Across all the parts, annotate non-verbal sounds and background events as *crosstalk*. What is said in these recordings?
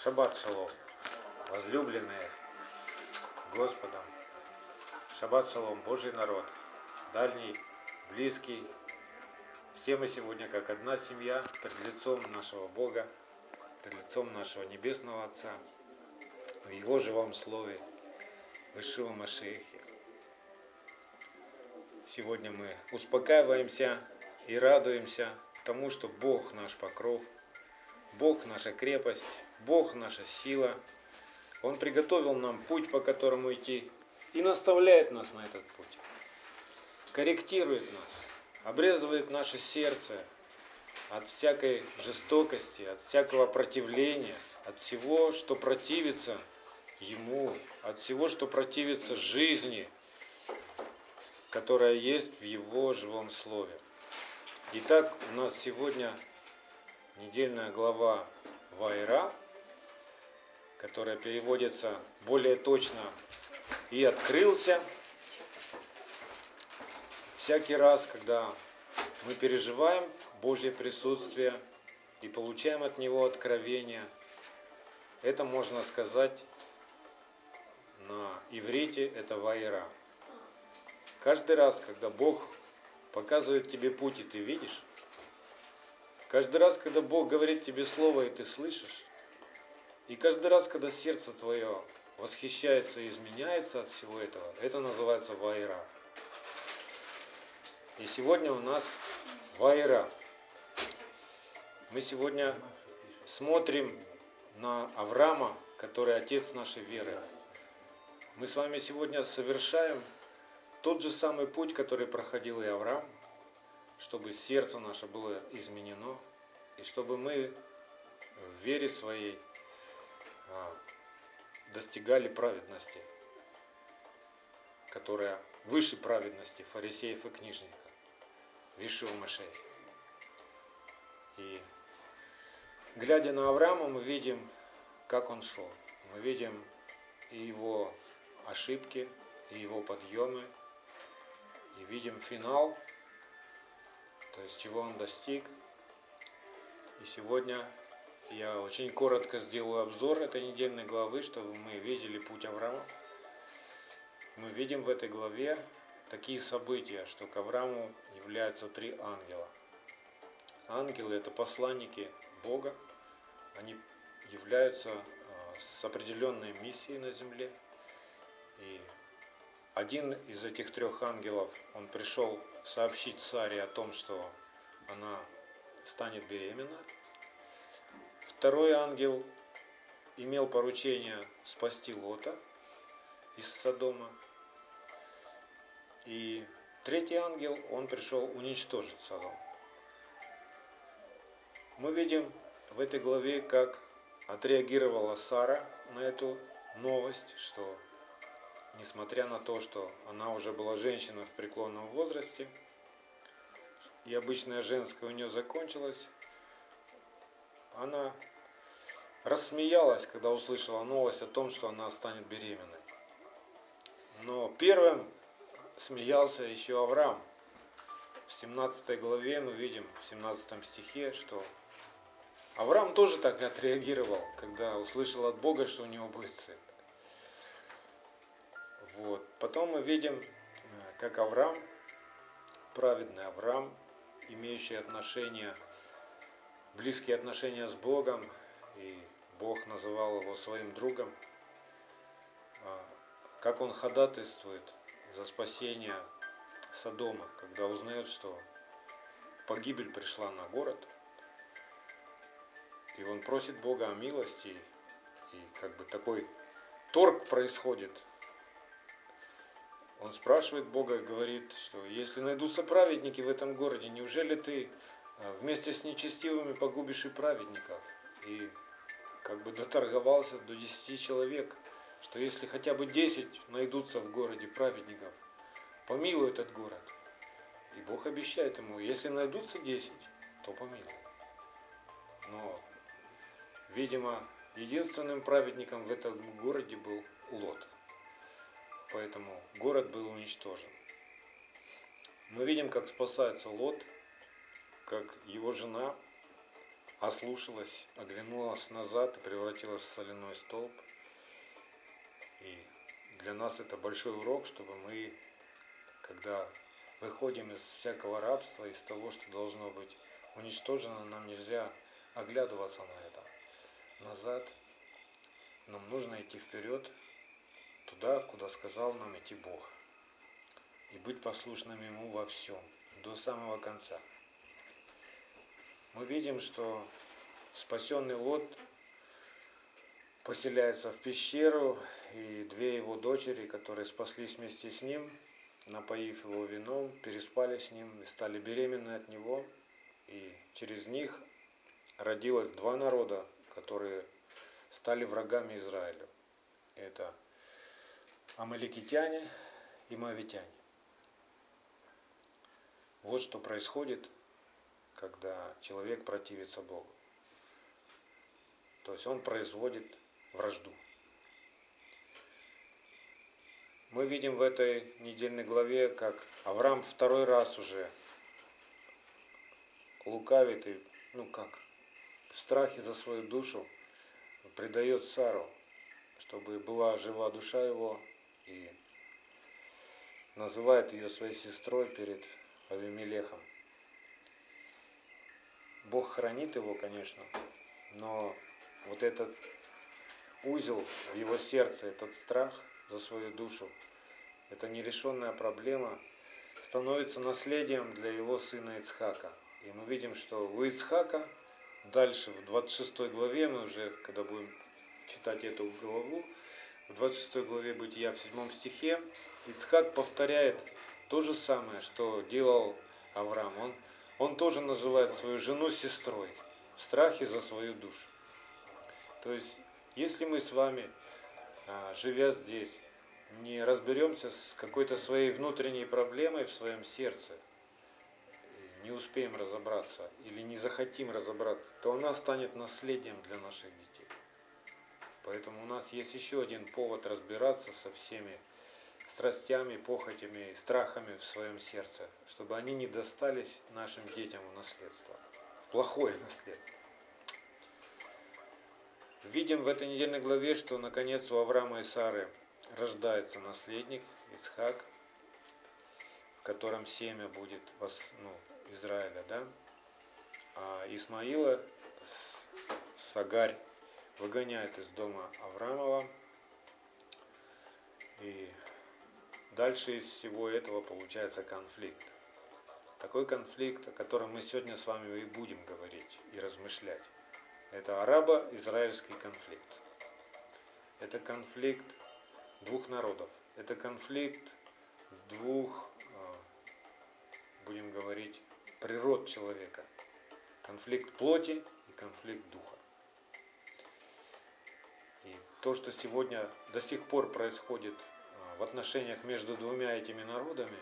Шаббат шалом, возлюбленные Господом. Шаббат шалом, Божий народ, дальний, близкий. Все мы сегодня как одна семья пред лицом нашего Бога, пред лицом нашего Небесного Отца, в Его живом Слове, в Ишива. Сегодня мы успокаиваемся и радуемся тому, что Бог наш покров, Бог наша крепость, Бог наша сила. Он приготовил нам путь, по которому идти, и наставляет нас на этот путь. Корректирует нас, обрезывает наше сердце от всякой жестокости, от всякого противления, от всего, что противится Ему, от всего, что противится жизни, которая есть в Его живом Слове. Итак, у нас сегодня недельная глава Вайра, которая переводится более точно и открылся. Всякий раз, когда мы переживаем Божье присутствие и получаем от Него откровение, это можно сказать на иврите, это вайра. Каждый раз, когда Бог показывает тебе путь, и ты видишь, каждый раз, когда Бог говорит тебе слово, и ты слышишь, и каждый раз, когда сердце твое восхищается и изменяется от всего этого, это называется вайра. И сегодня у нас вайра. Мы сегодня смотрим на Авраама, который отец нашей веры. Мы с вами сегодня совершаем тот же самый путь, который проходил и Авраам, чтобы сердце наше было изменено, и чтобы мы в вере своей достигали праведности, которая выше праведности фарисеев и книжников, Вишива Машей. И глядя на Авраама, мы видим, как он шел. Мы видим и его ошибки, и его подъемы, и видим финал, то есть чего он достиг. И сегодня я очень коротко сделаю обзор этой недельной главы, чтобы мы видели путь Авраама. Мы видим в этой главе такие события, что к Аврааму являются три ангела. Ангелы это посланники Бога, они являются э, с определенной миссией на земле. И один из этих трех ангелов, он пришел сообщить Саре о том, что она станет беременна, Второй ангел имел поручение спасти Лота из Содома. И третий ангел, он пришел уничтожить Содом. Мы видим в этой главе, как отреагировала Сара на эту новость, что несмотря на то, что она уже была женщина в преклонном возрасте, и обычная женская у нее закончилась, она рассмеялась, когда услышала новость о том, что она станет беременной. Но первым смеялся еще Авраам. В 17 главе мы видим, в 17 стихе, что Авраам тоже так отреагировал, когда услышал от Бога, что у него будет сын. Вот. Потом мы видим, как Авраам, праведный Авраам, имеющий отношения близкие отношения с Богом, и Бог называл его своим другом, а, как он ходатайствует за спасение Содома, когда узнает, что погибель пришла на город, и он просит Бога о милости, и как бы такой торг происходит. Он спрашивает Бога и говорит, что если найдутся праведники в этом городе, неужели ты вместе с нечестивыми погубишь и праведников. И как бы доторговался до 10 человек, что если хотя бы 10 найдутся в городе праведников, помилуй этот город. И Бог обещает ему, если найдутся 10, то помилуй. Но, видимо, единственным праведником в этом городе был Лот. Поэтому город был уничтожен. Мы видим, как спасается Лот – как его жена ослушалась, оглянулась назад и превратилась в соляной столб. И для нас это большой урок, чтобы мы, когда выходим из всякого рабства, из того, что должно быть уничтожено, нам нельзя оглядываться на это назад. Нам нужно идти вперед, туда, куда сказал нам идти Бог. И быть послушным Ему во всем, до самого конца. Мы видим, что спасенный Лот поселяется в пещеру, и две его дочери, которые спаслись вместе с ним, напоив его вином, переспали с ним и стали беременны от него. И через них родилось два народа, которые стали врагами Израилю. Это амаликитяне и мавитяне. Вот что происходит, когда человек противится Богу. То есть он производит вражду. Мы видим в этой недельной главе, как Авраам второй раз уже лукавит и, ну как, в страхе за свою душу предает Сару, чтобы была жива душа его, и называет ее своей сестрой перед Авимелехом. Бог хранит его, конечно, но вот этот узел в его сердце, этот страх за свою душу, эта нерешенная проблема становится наследием для его сына Ицхака. И мы видим, что у Ицхака дальше, в 26 главе, мы уже, когда будем читать эту главу, в 26 главе Бытия, в 7 стихе, Ицхак повторяет то же самое, что делал Авраам. Он, он тоже называет свою жену сестрой в страхе за свою душу. То есть, если мы с вами, а, живя здесь, не разберемся с какой-то своей внутренней проблемой в своем сердце, не успеем разобраться или не захотим разобраться, то она станет наследием для наших детей. Поэтому у нас есть еще один повод разбираться со всеми страстями, похотями и страхами в своем сердце, чтобы они не достались нашим детям в наследство, в плохое наследство. Видим в этой недельной главе, что наконец у Авраама и Сары рождается наследник, Исхак, в котором семя будет ну, Израиля, да? А Исмаила Сагарь выгоняет из дома Авраамова. И дальше из всего этого получается конфликт. Такой конфликт, о котором мы сегодня с вами и будем говорить и размышлять. Это арабо-израильский конфликт. Это конфликт двух народов. Это конфликт двух, а, будем говорить, природ человека. Конфликт плоти и конфликт духа. И то, что сегодня до сих пор происходит в отношениях между двумя этими народами,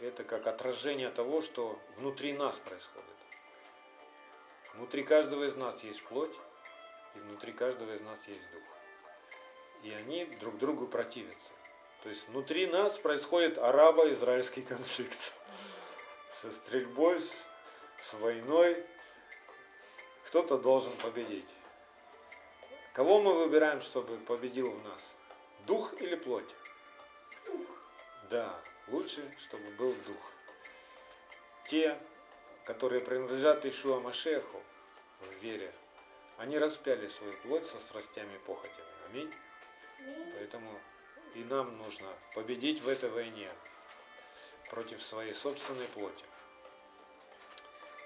это как отражение того, что внутри нас происходит. Внутри каждого из нас есть плоть, и внутри каждого из нас есть дух. И они друг другу противятся. То есть внутри нас происходит арабо-израильский конфликт. Со стрельбой, с, с войной. Кто-то должен победить. Кого мы выбираем, чтобы победил в нас? Дух или плоть? Да, лучше, чтобы был дух. Те, которые принадлежат Ишуа Машеху в вере, они распяли свою плоть со страстями и похотями. Аминь. Поэтому и нам нужно победить в этой войне против своей собственной плоти.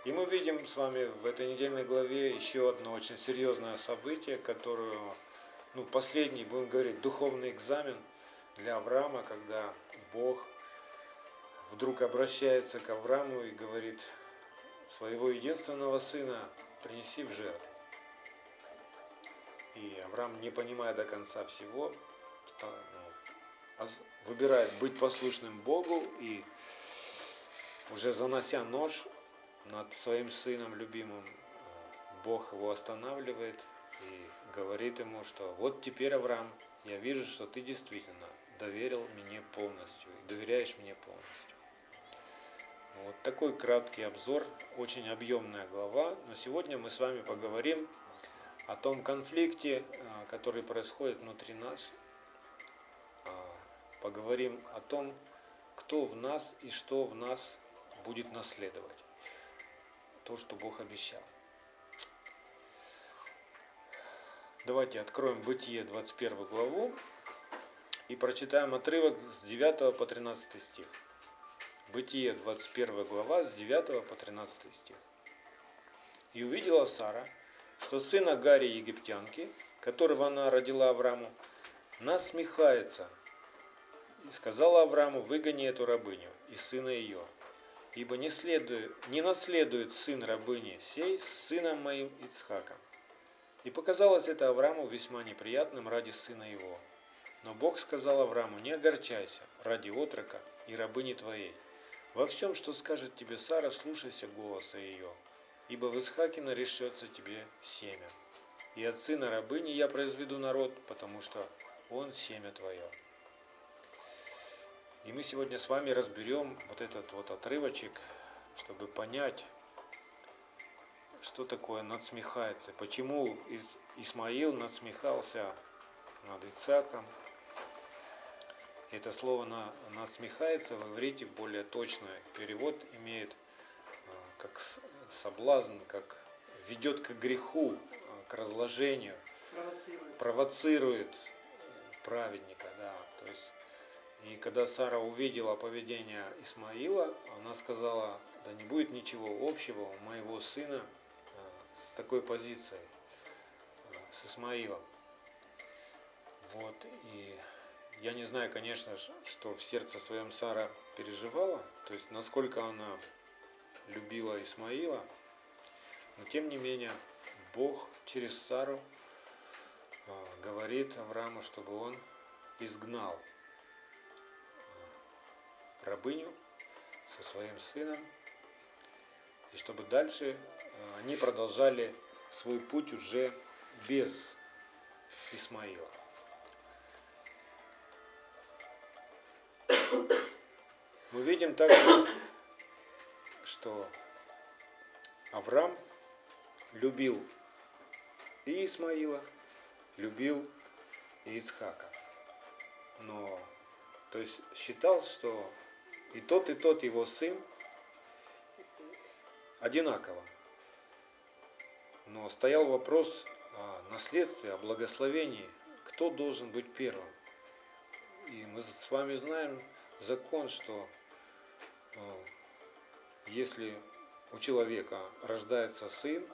И мы видим с вами в этой недельной главе еще одно очень серьезное событие, которое, ну, последний, будем говорить, духовный экзамен для Авраама, когда Бог вдруг обращается к Аврааму и говорит, своего единственного сына принеси в жертву. И Авраам, не понимая до конца всего, ну, выбирает быть послушным Богу и уже занося нож над своим сыном любимым, Бог его останавливает и говорит ему, что вот теперь, Авраам, я вижу, что ты действительно доверил мне полностью и доверяешь мне полностью. Вот такой краткий обзор, очень объемная глава, но сегодня мы с вами поговорим о том конфликте, а, который происходит внутри нас. А, поговорим о том, кто в нас и что в нас будет наследовать. То, что Бог обещал. Давайте откроем Бытие 21 главу и прочитаем отрывок с 9 по 13 стих. Бытие 21 глава с 9 по 13 стих. И увидела Сара, что сын Агари египтянки, которого она родила Аврааму, насмехается. И сказала Аврааму, выгони эту рабыню и сына ее, ибо не, следует, не наследует сын рабыни сей с сыном моим Ицхаком. И показалось это Аврааму весьма неприятным ради сына его. Но Бог сказал Аврааму, не огорчайся ради отрока и рабыни твоей. Во всем, что скажет тебе Сара, слушайся голоса ее, ибо в Исхаке нарешется тебе семя. И от сына рабыни я произведу народ, потому что он семя твое. И мы сегодня с вами разберем вот этот вот отрывочек, чтобы понять, что такое надсмехается, почему Исмаил надсмехался над Ицаком. Это слово на, насмехается в иврите более точный перевод имеет э, как соблазн, как ведет к греху, э, к разложению, провоцирует, провоцирует праведника, да. То есть и когда Сара увидела поведение Исмаила, она сказала, да не будет ничего общего у моего сына с такой позицией, э, с Исмаилом. Вот, и я не знаю, конечно, что в сердце своем Сара переживала, то есть насколько она любила Исмаила, но тем не менее Бог через Сару э, говорит Аврааму, чтобы он изгнал э, рабыню со своим сыном, и чтобы дальше они продолжали свой путь уже без Исмаила. Мы видим также, что Авраам любил и Исмаила, любил и Ицхака. Но, то есть считал, что и тот, и тот его сын одинаково. Но стоял вопрос о наследстве, о благословении. Кто должен быть первым? И мы с вами знаем закон, что э, если у человека рождается сын,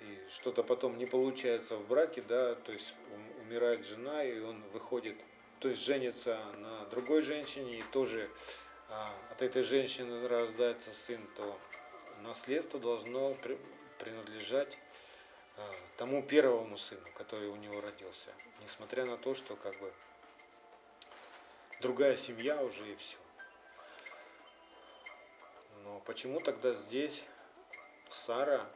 и что-то потом не получается в браке, да, то есть умирает жена, и он выходит, то есть женится на другой женщине, и тоже а, от этой женщины рождается сын, то наследство должно принадлежать а, тому первому сыну, который у него родился, несмотря на то, что как бы другая семья уже и все. Но почему тогда здесь Сара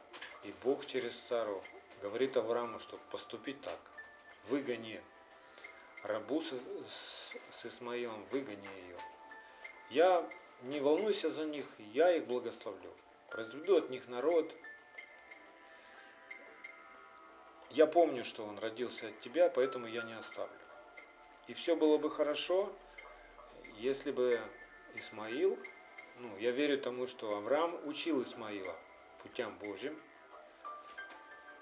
и Бог через Сару говорит Аврааму, чтобы поступить так? Выгони рабу с, с, с Исмаилом, выгони ее. Я не волнуйся за них, я их благословлю. Произведу от них народ, я помню, что он родился от тебя, поэтому я не оставлю. И все было бы хорошо, если бы Исмаил, ну, я верю тому, что Авраам учил Исмаила путям Божьим,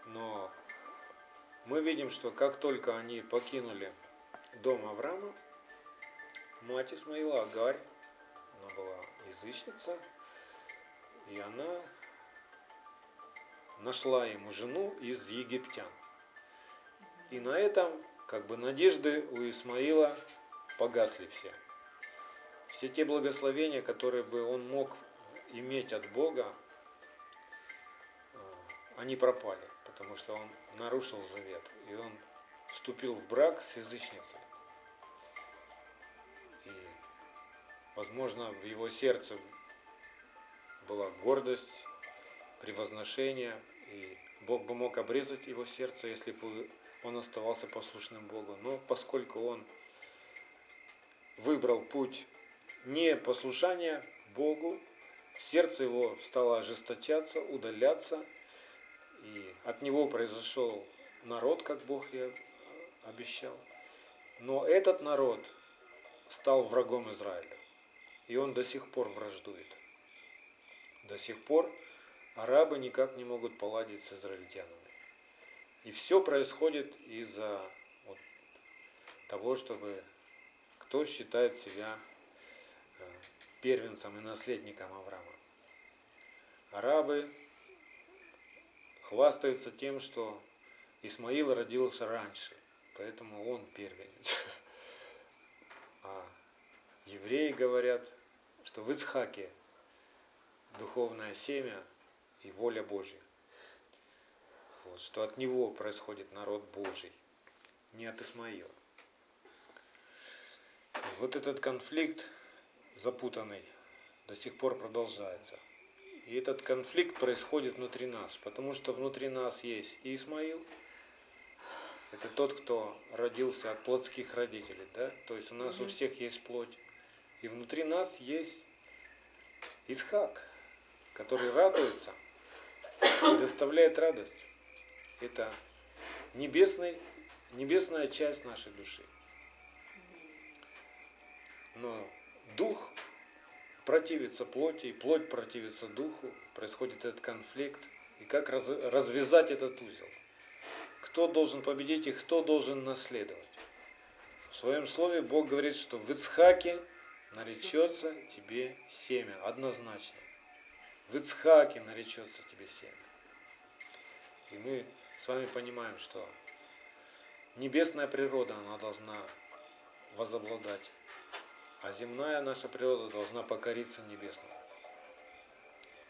но мы видим, что как только они покинули дом Авраама, мать Исмаила, Агарь, она была язычница, и она нашла ему жену из египтян. И на этом как бы надежды у Исмаила погасли все. Все те благословения, которые бы он мог иметь от Бога, э, они пропали, потому что он нарушил завет, и он вступил в брак с язычницей. И, возможно, в его сердце была гордость, превозношение, и Бог бы мог обрезать его сердце, если бы он оставался послушным Богу. Но поскольку он выбрал путь не послушания Богу, сердце его стало ожесточаться, удаляться, и от него произошел народ, как Бог и обещал. Но этот народ стал врагом Израиля, и он до сих пор враждует. До сих пор арабы никак не могут поладить с израильтянами. И все происходит из-за вот того, чтобы кто считает себя э, первенцем и наследником Авраама. Арабы хвастаются тем, что Исмаил родился раньше, поэтому он первенец. *laughs* А евреи говорят, что в Ицхаке духовное семя и воля Божья. Вот, что от него происходит народ Божий, не от Исмаила. Вот этот конфликт запутанный до сих пор продолжается. И этот конфликт происходит внутри нас, потому что внутри нас есть и Исмаил, это тот, кто родился от плотских родителей, да? То есть у нас mm-hmm. у всех есть плоть. И внутри нас есть Исхак, который радуется и доставляет радость. Это небесный, небесная часть нашей души. Но дух противится плоти, и плоть противится духу, происходит этот конфликт. И как раз, развязать этот узел? Кто должен победить и кто должен наследовать? В своем слове Бог говорит, что в Ицхаке наречется тебе семя, однозначно. В Ицхаке наречется тебе семя. И мы с вами понимаем, что небесная природа, она должна возобладать а земная наша природа должна покориться небесному.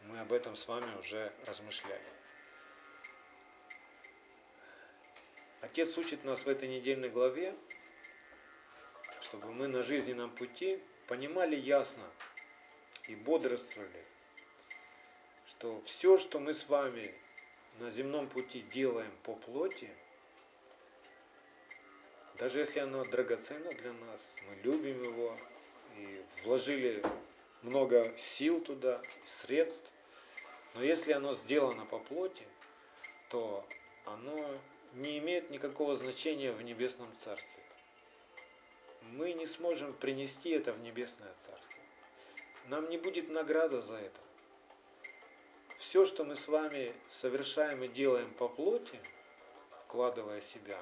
Мы об этом с вами уже размышляли. Отец учит нас в этой недельной главе, чтобы мы на жизненном пути понимали ясно и бодрствовали, что все, что мы с вами на земном пути делаем по плоти, даже если оно драгоценно для нас, мы любим его, и вложили много сил туда, средств. Но если оно сделано по плоти, то оно не имеет никакого значения в небесном царстве. Мы не сможем принести это в небесное царство. Нам не будет награда за это. Все, что мы с вами совершаем и делаем по плоти, вкладывая себя,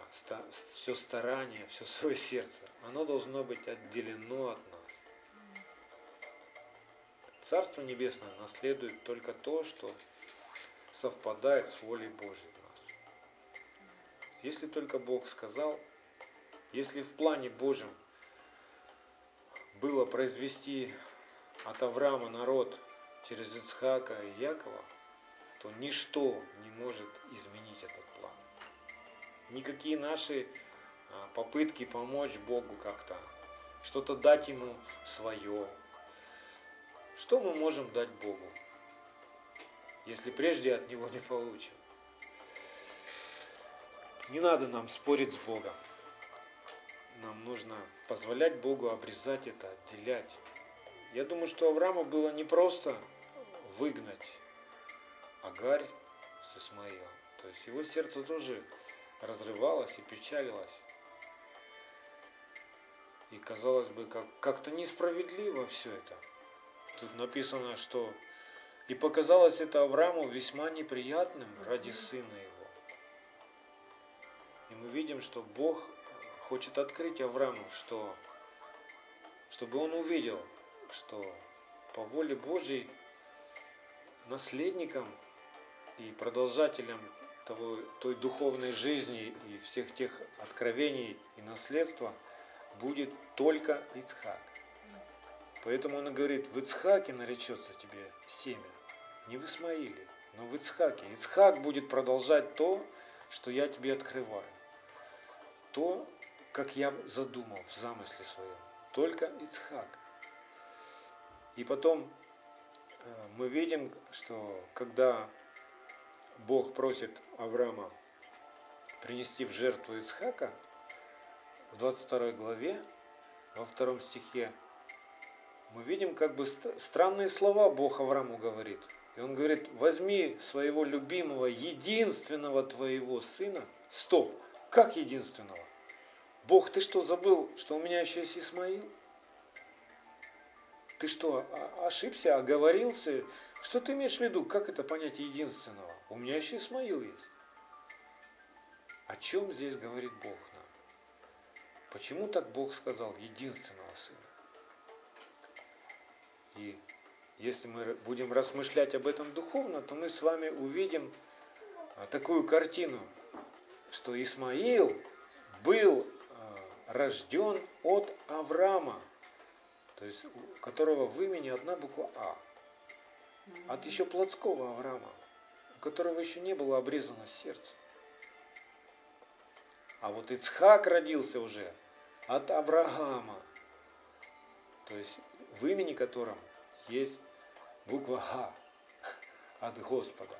все старание, все свое сердце, оно должно быть отделено от нас. Царство Небесное наследует только то, что совпадает с волей Божьей в нас. Если только Бог сказал, если в плане Божьем было произвести от Авраама народ через Ицхака и Якова, то ничто не может изменить этот план. Никакие наши а, попытки помочь Богу как-то, что-то дать Ему свое, что мы можем дать Богу, если прежде от Него не получим? Не надо нам спорить с Богом. Нам нужно позволять Богу обрезать это, отделять. Я думаю, что Аврааму было не просто выгнать Агарь с Исмаилом. То есть его сердце тоже разрывалось и печалилось. И казалось бы, как, как-то несправедливо все это. Тут написано, что и показалось это Аврааму весьма неприятным ради сына его. И мы видим, что Бог хочет открыть Аврааму, что, чтобы он увидел, что по воле Божьей наследником и продолжателем того, той духовной жизни и всех тех откровений и наследства будет только Ицхак. Поэтому он и говорит, в Ицхаке наречется тебе семя. Не в Исмаиле, но в Ицхаке. Ицхак будет продолжать то, что я тебе открываю. То, как я задумал в замысле своем. Только Ицхак. И потом мы видим, что когда Бог просит Авраама принести в жертву Ицхака, в 22 главе, во втором стихе мы видим как бы странные слова Бог Аврааму говорит. И он говорит, возьми своего любимого, единственного твоего сына. Стоп, как единственного? Бог, ты что забыл, что у меня еще есть Исмаил? Ты что, ошибся, оговорился? Что ты имеешь в виду? Как это понять единственного? У меня еще Исмаил есть. О чем здесь говорит Бог нам? Почему так Бог сказал единственного сына? И если мы будем размышлять об этом духовно, то мы с вами увидим а, такую картину, что Исмаил был а, рожден от Авраама, то есть у которого в имени одна буква А. От еще плотского Авраама, у которого еще не было обрезано сердце. А вот Ицхак родился уже от Авраама, то есть в имени котором есть буква Х от Господа.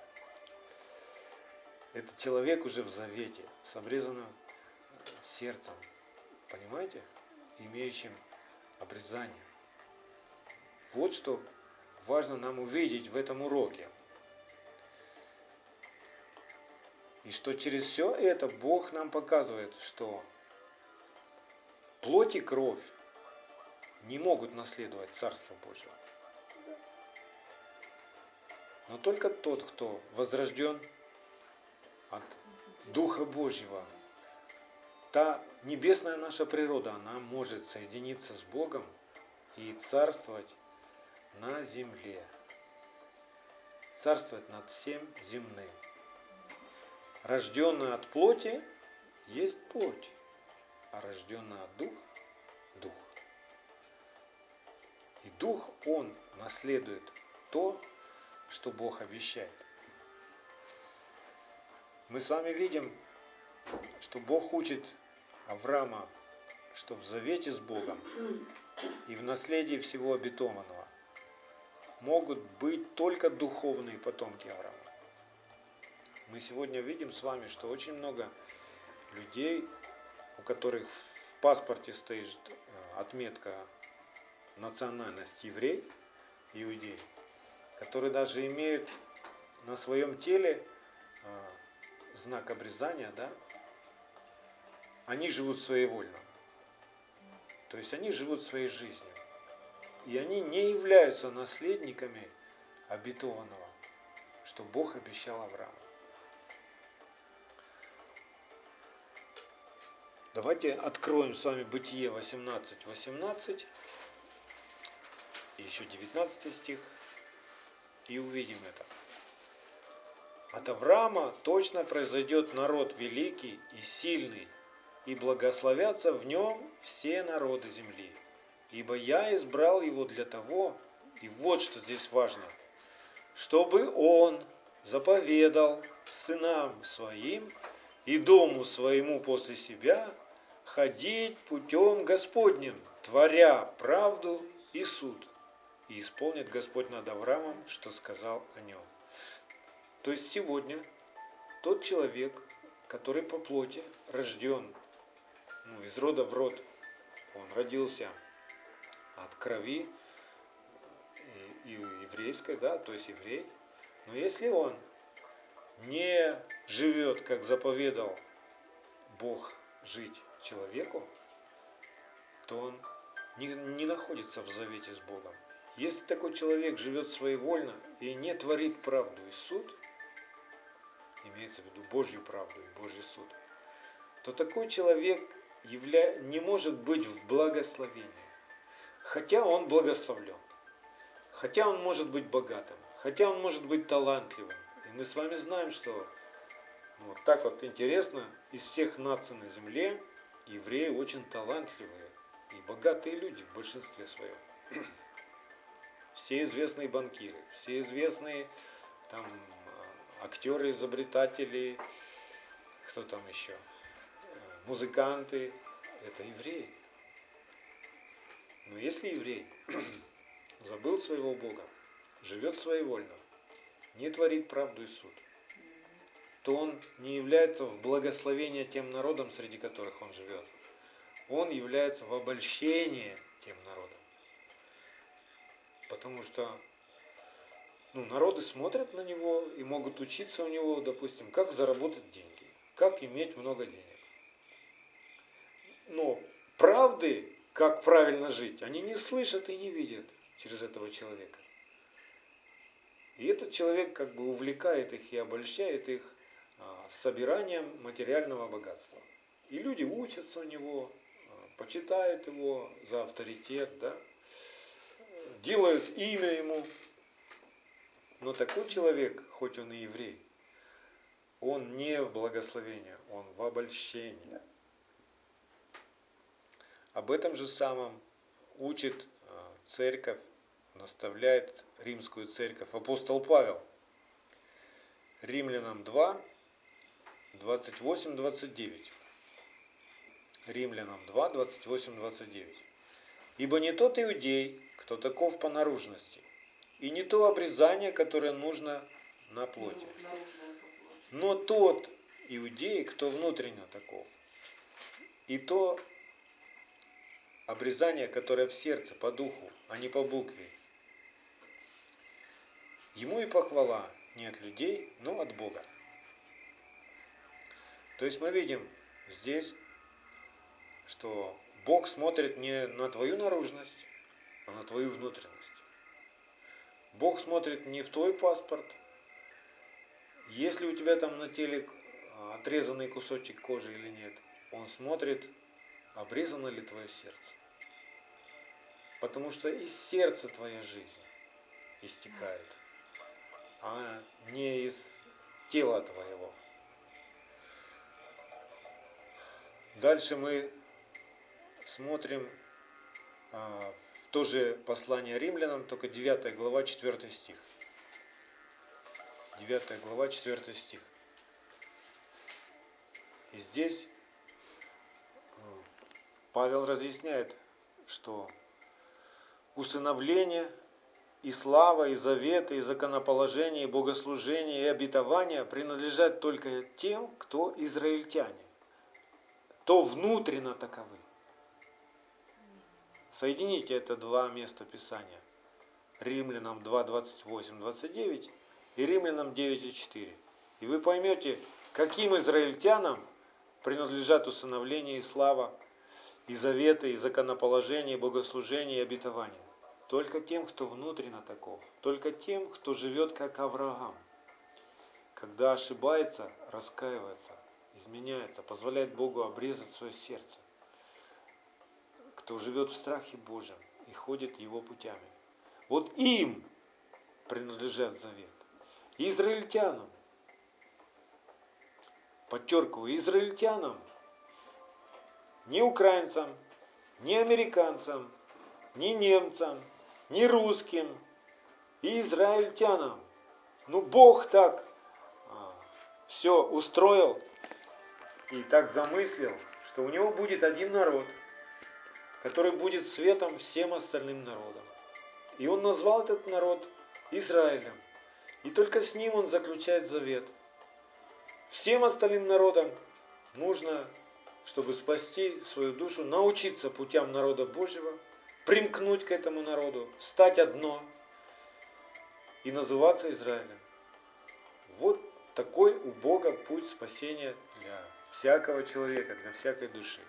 Это человек уже в завете, с обрезанным сердцем, понимаете, имеющим обрезание. Вот что важно нам увидеть в этом уроке. И что через все это Бог нам показывает, что плоть и кровь не могут наследовать Царство Божье. Но только тот, кто возрожден от Духа Божьего, та небесная наша природа, она может соединиться с Богом и царствовать на земле. Царствовать над всем земным. Рожденный от плоти есть плоть, а рожденный от духа – дух. И дух, он наследует то, что Бог обещает. Мы с вами видим, что Бог учит Авраама, что в завете с Богом и в наследии всего обетованного могут быть только духовные потомки Авраама. Мы сегодня видим с вами, что очень много людей, у которых в паспорте стоит э, отметка национальность еврей, иудей, которые даже имеют на своем теле э, знак обрезания, да, они живут своевольно. То есть они живут своей жизнью. И они не являются наследниками обетованного, что Бог обещал Аврааму. Давайте откроем с вами Бытие 18.18 18, и еще 19 стих и увидим это. От Авраама точно произойдет народ великий и сильный, и благословятся в нем все народы земли. Ибо я избрал его для того, и вот что здесь важно, чтобы он заповедал сынам своим и дому своему после себя ходить путем Господним, творя правду и суд и исполнит Господь над Авраамом, что сказал о нем. То есть сегодня тот человек, который по плоти рожден ну, из рода в род, он родился от крови и, и еврейской, да, то есть еврей. Но если он не живет, как заповедал Бог жить человеку, то он не, не находится в завете с Богом. Если такой человек живет своевольно и не творит правду и суд, имеется в виду Божью правду и Божий суд, то такой человек явля... не может быть в благословении. Хотя он благословлен. Хотя он может быть богатым. Хотя он может быть талантливым. И мы с вами знаем, что ну, вот так вот интересно, из всех наций на земле евреи очень талантливые и богатые люди в большинстве своем *clears throat* все известные банкиры, все известные там актеры, изобретатели, кто там еще, музыканты, это евреи. Но если еврей *clears throat* забыл своего Бога, живет своевольно, не творит правду и суд, то он не является в благословение тем народам, среди которых он живет. Он является в обольщение тем народам. Потому что ну, народы смотрят на него и могут учиться у него, допустим, как заработать деньги, как иметь много денег. Но правды, как правильно жить, они не слышат и не видят через этого человека. И этот человек как бы увлекает их и обольщает их а, собиранием материального богатства. И люди учатся у него, а, почитают его за авторитет, да, делают имя ему. Но такой человек, хоть он и еврей, он не в благословение, он в обольщение. Об этом же самом учит а, церковь, наставляет римскую церковь апостол Павел. Римлянам 2, 28-29. Римлянам 2, 28-29. Ибо не тот иудей, кто таков по наружности, и не то обрезание, которое нужно на плоти, но тот иудей, кто внутренне таков, и то обрезание, которое в сердце, по духу, а не по букве. Ему и похвала не от людей, но от Бога. То есть мы видим здесь, что Бог смотрит не на твою наружность, а на твою внутренность. Бог смотрит не в твой паспорт, есть ли у тебя там на теле отрезанный кусочек кожи или нет. Он смотрит, обрезано ли твое сердце. Потому что из сердца твоя жизнь истекает, а не из тела твоего. Дальше мы смотрим а, тоже послание римлянам, только 9 глава, 4 стих. 9 глава, 4 стих. И здесь а, Павел разъясняет, что усыновление и слава, и заветы, и законоположение, и богослужение, и обетование принадлежат только тем, кто израильтяне, то внутренно таковы. Соедините это два места Писания. Римлянам 2, 28, 29 и Римлянам 9 и 4. И вы поймете, каким израильтянам принадлежат усыновление и слава, и заветы, и законоположение, и богослужение, и обетование. Только тем, кто внутренно таков. Только тем, кто живет как Авраам. Когда ошибается, раскаивается, изменяется, позволяет Богу обрезать свое сердце кто живет в страхе Божьем и ходит его путями. Вот им принадлежит завет. израильтянам, подчеркиваю, израильтянам, не украинцам, не американцам, не немцам, не русским, и израильтянам. Ну, Бог так а, все устроил и так замыслил, что у него будет один народ – который будет светом всем остальным народам. И он назвал этот народ Израилем. И только с ним он заключает завет. Всем остальным народам нужно, чтобы спасти свою душу, научиться путям народа Божьего, примкнуть к этому народу, стать одно и называться Израилем. Вот такой у Бога путь спасения для всякого человека, для всякой души.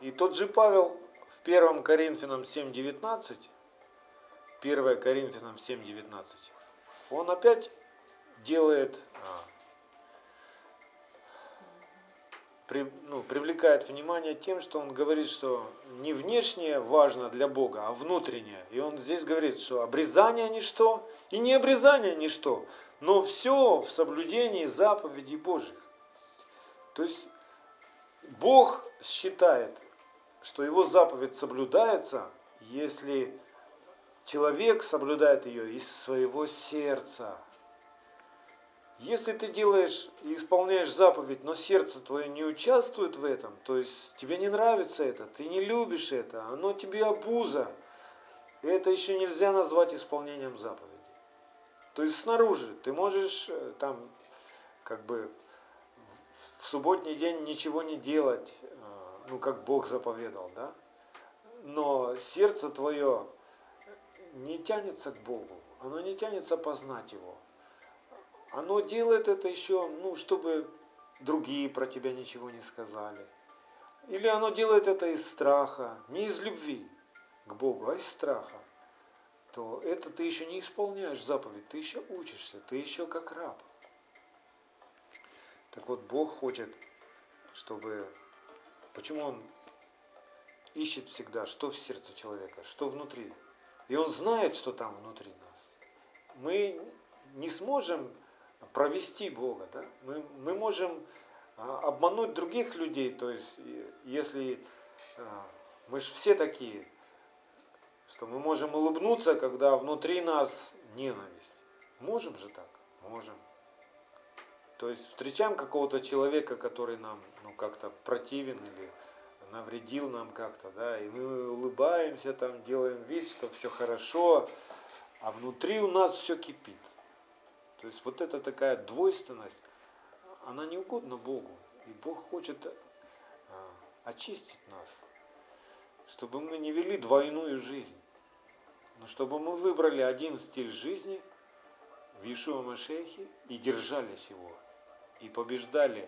И тот же Павел в 1 Коринфянам 7.19, 1 Коринфянам 7.19, он опять делает, при, ну, привлекает внимание тем, что он говорит, что не внешнее важно для Бога, а внутреннее. И он здесь говорит, что обрезание ничто и не обрезание ничто, но все в соблюдении заповедей Божьих. То есть Бог считает что его заповедь соблюдается, если человек соблюдает ее из своего сердца. Если ты делаешь и исполняешь заповедь, но сердце твое не участвует в этом, то есть тебе не нравится это, ты не любишь это, оно тебе обуза, это еще нельзя назвать исполнением заповеди. То есть снаружи ты можешь э, там как бы в субботний день ничего не делать, э, ну как Бог заповедал, да? но сердце твое не тянется к Богу, оно не тянется познать Его. Оно делает это еще, ну, чтобы другие про тебя ничего не сказали. Или оно делает это из страха, не из любви к Богу, а из страха. То это ты еще не исполняешь заповедь, ты еще учишься, ты еще как раб. Так вот, Бог хочет, чтобы... Почему Он ищет всегда, что в сердце человека, что внутри. И Он знает, что там внутри нас. Мы не сможем провести Бога. Да? Мы, мы можем а, обмануть других людей. То есть, если а, мы же все такие, что мы можем улыбнуться, когда внутри нас ненависть. Можем же так? Можем. То есть встречаем какого-то человека, который нам ну, как-то противен или навредил нам как-то, да, и мы улыбаемся, там делаем вид, что все хорошо, а внутри у нас все кипит. То есть вот эта такая двойственность, она не угодна Богу. И Бог хочет а, очистить нас, чтобы мы не вели двойную жизнь, но чтобы мы выбрали один стиль жизни в Иешуа Машехе и держались его, и побеждали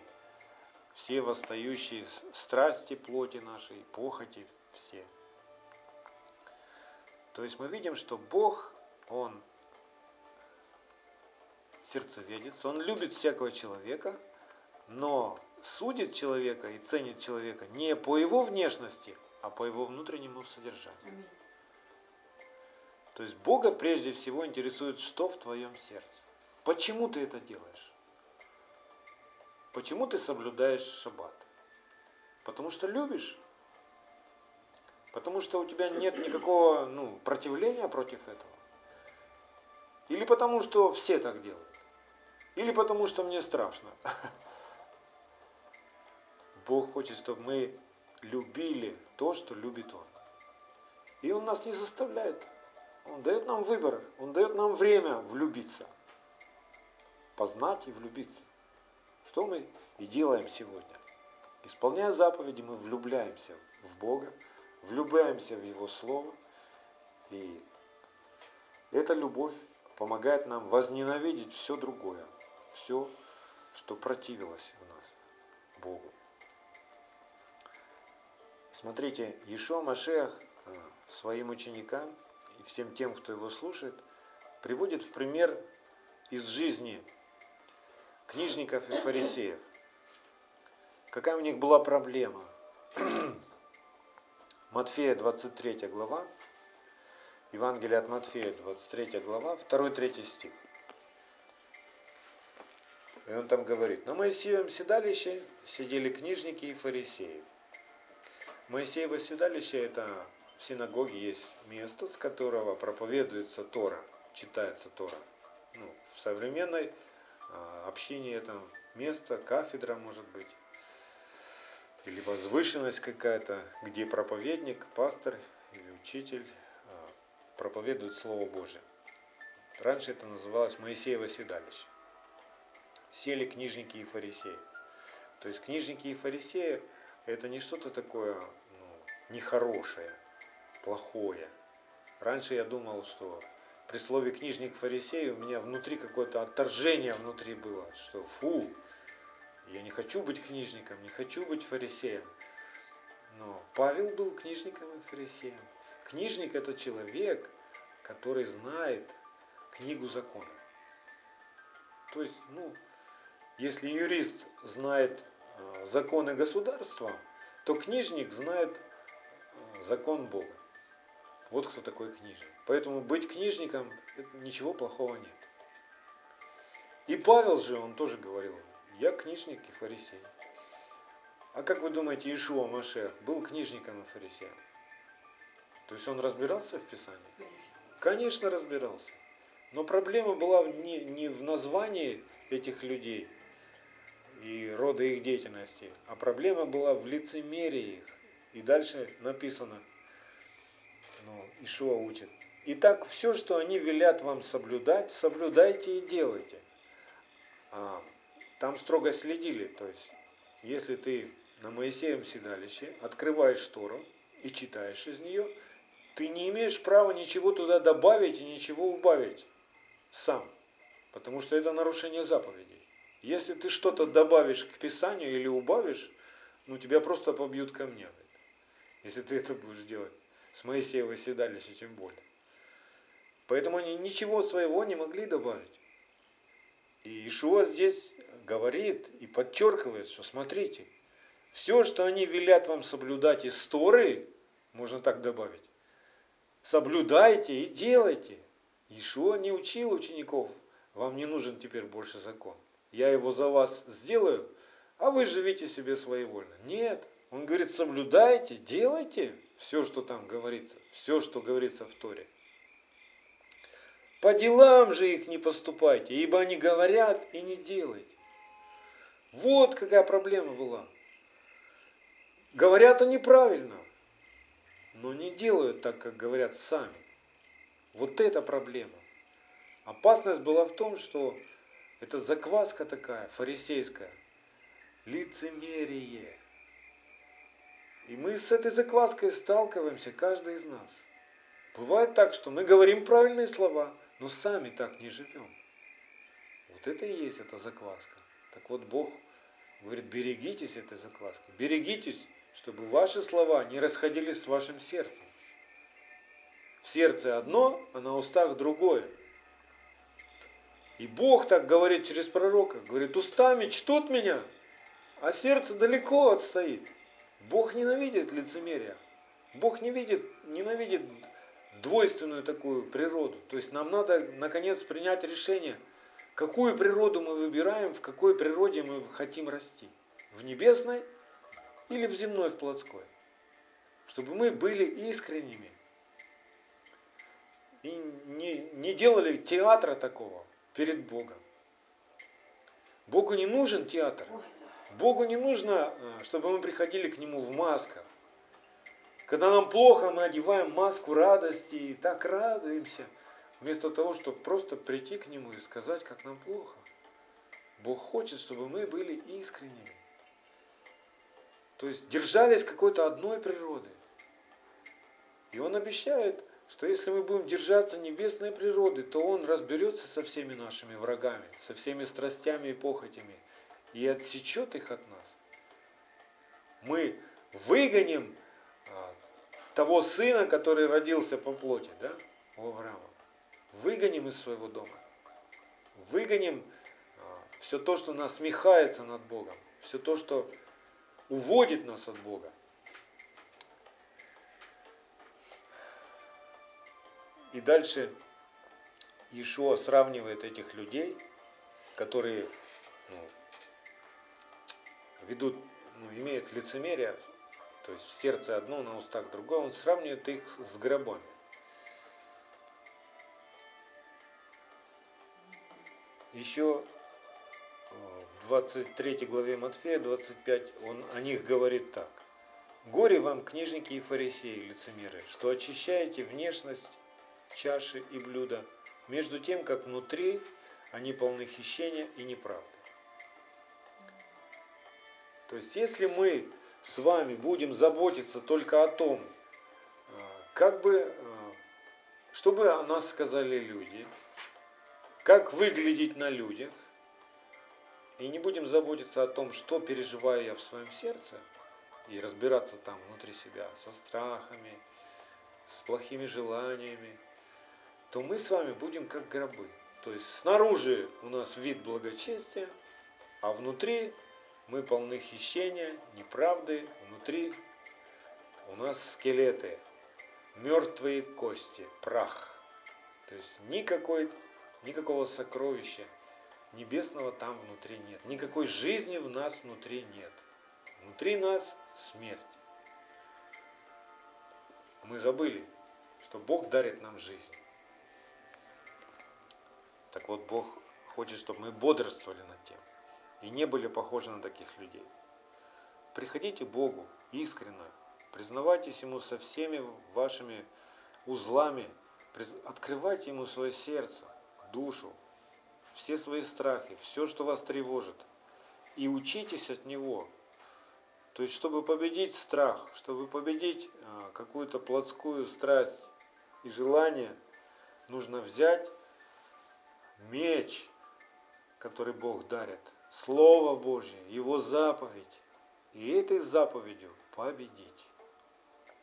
все восстающие страсти плоти нашей, похоти все. То есть мы видим, что Бог, Он сердцеведец, он любит всякого человека, но судит человека и ценит человека не по его внешности, а по его внутреннему содержанию. То есть Бога прежде всего интересует, что в твоем сердце. Почему ты это делаешь? Почему ты соблюдаешь шаббат? Потому что любишь? Потому что у тебя нет никакого ну, противления против этого? Или потому что все так делают? Или потому что мне страшно. *laughs* Бог хочет, чтобы мы любили то, что любит Он. И Он нас не заставляет. Он дает нам выбор, Он дает нам время влюбиться. Познать и влюбиться. Что мы и делаем сегодня. Исполняя заповеди, мы влюбляемся в Бога, влюбляемся в Его Слово. И эта любовь помогает нам возненавидеть все другое все, что противилось у нас Богу. Смотрите, Ешо Машех э, своим ученикам и всем тем, кто его слушает, приводит в пример из жизни книжников и фарисеев. Какая у них была проблема? *clears throat* Матфея 23 глава, Евангелие от Матфея 23 глава, 2-3 стих. И он там говорит, на Моисеевом седалище сидели книжники и фарисеи. Моисеево седалище это в синагоге есть место, с которого проповедуется Тора, читается Тора. Ну, в современной а, общине это место, кафедра может быть, или возвышенность какая-то, где проповедник, пастор или учитель а, проповедует Слово Божье. Раньше это называлось Моисеево седалище сели книжники и фарисеи. То есть книжники и фарисеи это не что-то такое ну, нехорошее, плохое. Раньше я думал, что при слове книжник фарисей у меня внутри какое-то отторжение внутри было, что фу, я не хочу быть книжником, не хочу быть фарисеем. Но Павел был книжником и фарисеем. Книжник это человек, который знает книгу закона. То есть, ну, если юрист знает э, законы государства, то книжник знает э, закон Бога. Вот кто такой книжник. Поэтому быть книжником ничего плохого нет. И Павел же, он тоже говорил, я книжник и фарисей. А как вы думаете, Ишуа Машех был книжником и фарисеем? То есть он разбирался в Писании? Конечно, разбирался. Но проблема была не, не в названии этих людей, и рода их деятельности, а проблема была в лицемерии их. И дальше написано, ну, Ишуа учит. Итак, все, что они велят вам соблюдать, соблюдайте и делайте. А, там строго следили, то есть, если ты на Моисеем седалище открываешь штору и читаешь из нее, ты не имеешь права ничего туда добавить и ничего убавить сам, потому что это нарушение заповедей. Если ты что-то добавишь к Писанию или убавишь, ну тебя просто побьют камнями, если ты это будешь делать. С Моисеева седалища тем более. Поэтому они ничего своего не могли добавить. И Ишуа здесь говорит и подчеркивает, что смотрите, все, что они велят вам соблюдать из Торы, можно так добавить, соблюдайте и делайте. Ишуа не учил учеников, вам не нужен теперь больше закон. Я его за вас сделаю, а вы живите себе своевольно. Нет, он говорит, соблюдайте, делайте все, что там говорится, все, что говорится в Торе. По делам же их не поступайте, ибо они говорят и не делайте. Вот какая проблема была. Говорят они правильно, но не делают так, как говорят сами. Вот это проблема. Опасность была в том, что это закваска такая, фарисейская, лицемерие. И мы с этой закваской сталкиваемся, каждый из нас. Бывает так, что мы говорим правильные слова, но сами так не живем. Вот это и есть эта закваска. Так вот Бог говорит, берегитесь этой закваски, берегитесь, чтобы ваши слова не расходились с вашим сердцем. В сердце одно, а на устах другое. И Бог так говорит через пророка, говорит, устами чтут меня, а сердце далеко отстоит. Бог ненавидит лицемерие. Бог не видит, ненавидит двойственную такую природу. То есть нам надо, наконец, принять решение, какую природу мы выбираем, в какой природе мы хотим расти. В небесной или в земной, в плотской. Чтобы мы были искренними. И не, не делали театра такого перед Богом. Богу не нужен театр. Богу не нужно, э, чтобы мы приходили к Нему в масках. Когда нам плохо, мы одеваем маску радости и так радуемся, вместо того, чтобы просто прийти к Нему и сказать, как нам плохо. Бог хочет, чтобы мы были искренними. То есть держались какой-то одной природы. И Он обещает, что если мы будем держаться небесной природы, то Он разберется со всеми нашими врагами, со всеми страстями и похотями – и отсечет их от нас. Мы выгоним а, того сына, который родился по плоти, да, у Авраама. Выгоним из своего дома. Выгоним а, все то, что насмехается над Богом. Все то, что уводит нас от Бога. И дальше Ишуа сравнивает этих людей, которые ну, ведут, ну, имеют лицемерие, то есть в сердце одно, на устах другое, он сравнивает их с гробами. Еще э, в 23 главе Матфея, 25, он о них говорит так. «Горе вам, книжники и фарисеи, лицемеры, что очищаете внешность чаши и блюда, между тем, как внутри они полны хищения и неправды. То есть если мы с вами будем заботиться только о том, э, как бы, э, чтобы о нас сказали люди, как выглядеть на людях, и не будем заботиться о том, что переживаю я в своем сердце, и разбираться там внутри себя со страхами, с плохими желаниями, то мы с вами будем как гробы. То есть снаружи у нас вид благочестия, а внутри мы полны хищения, неправды, внутри у нас скелеты, мертвые кости, прах. То есть никакой, никакого сокровища небесного там внутри нет. Никакой жизни в нас внутри нет. Внутри нас смерть. Мы забыли, что Бог дарит нам жизнь. Так вот, Бог хочет, чтобы мы бодрствовали над тем и не были похожи на таких людей. Приходите к Богу искренне, признавайтесь Ему со всеми вашими узлами, открывайте Ему свое сердце, душу, все свои страхи, все, что вас тревожит, и учитесь от Него. То есть, чтобы победить страх, чтобы победить а, какую-то плотскую страсть и желание, нужно взять меч, который Бог дарит, Слово Божье, Его заповедь, и этой заповедью победить.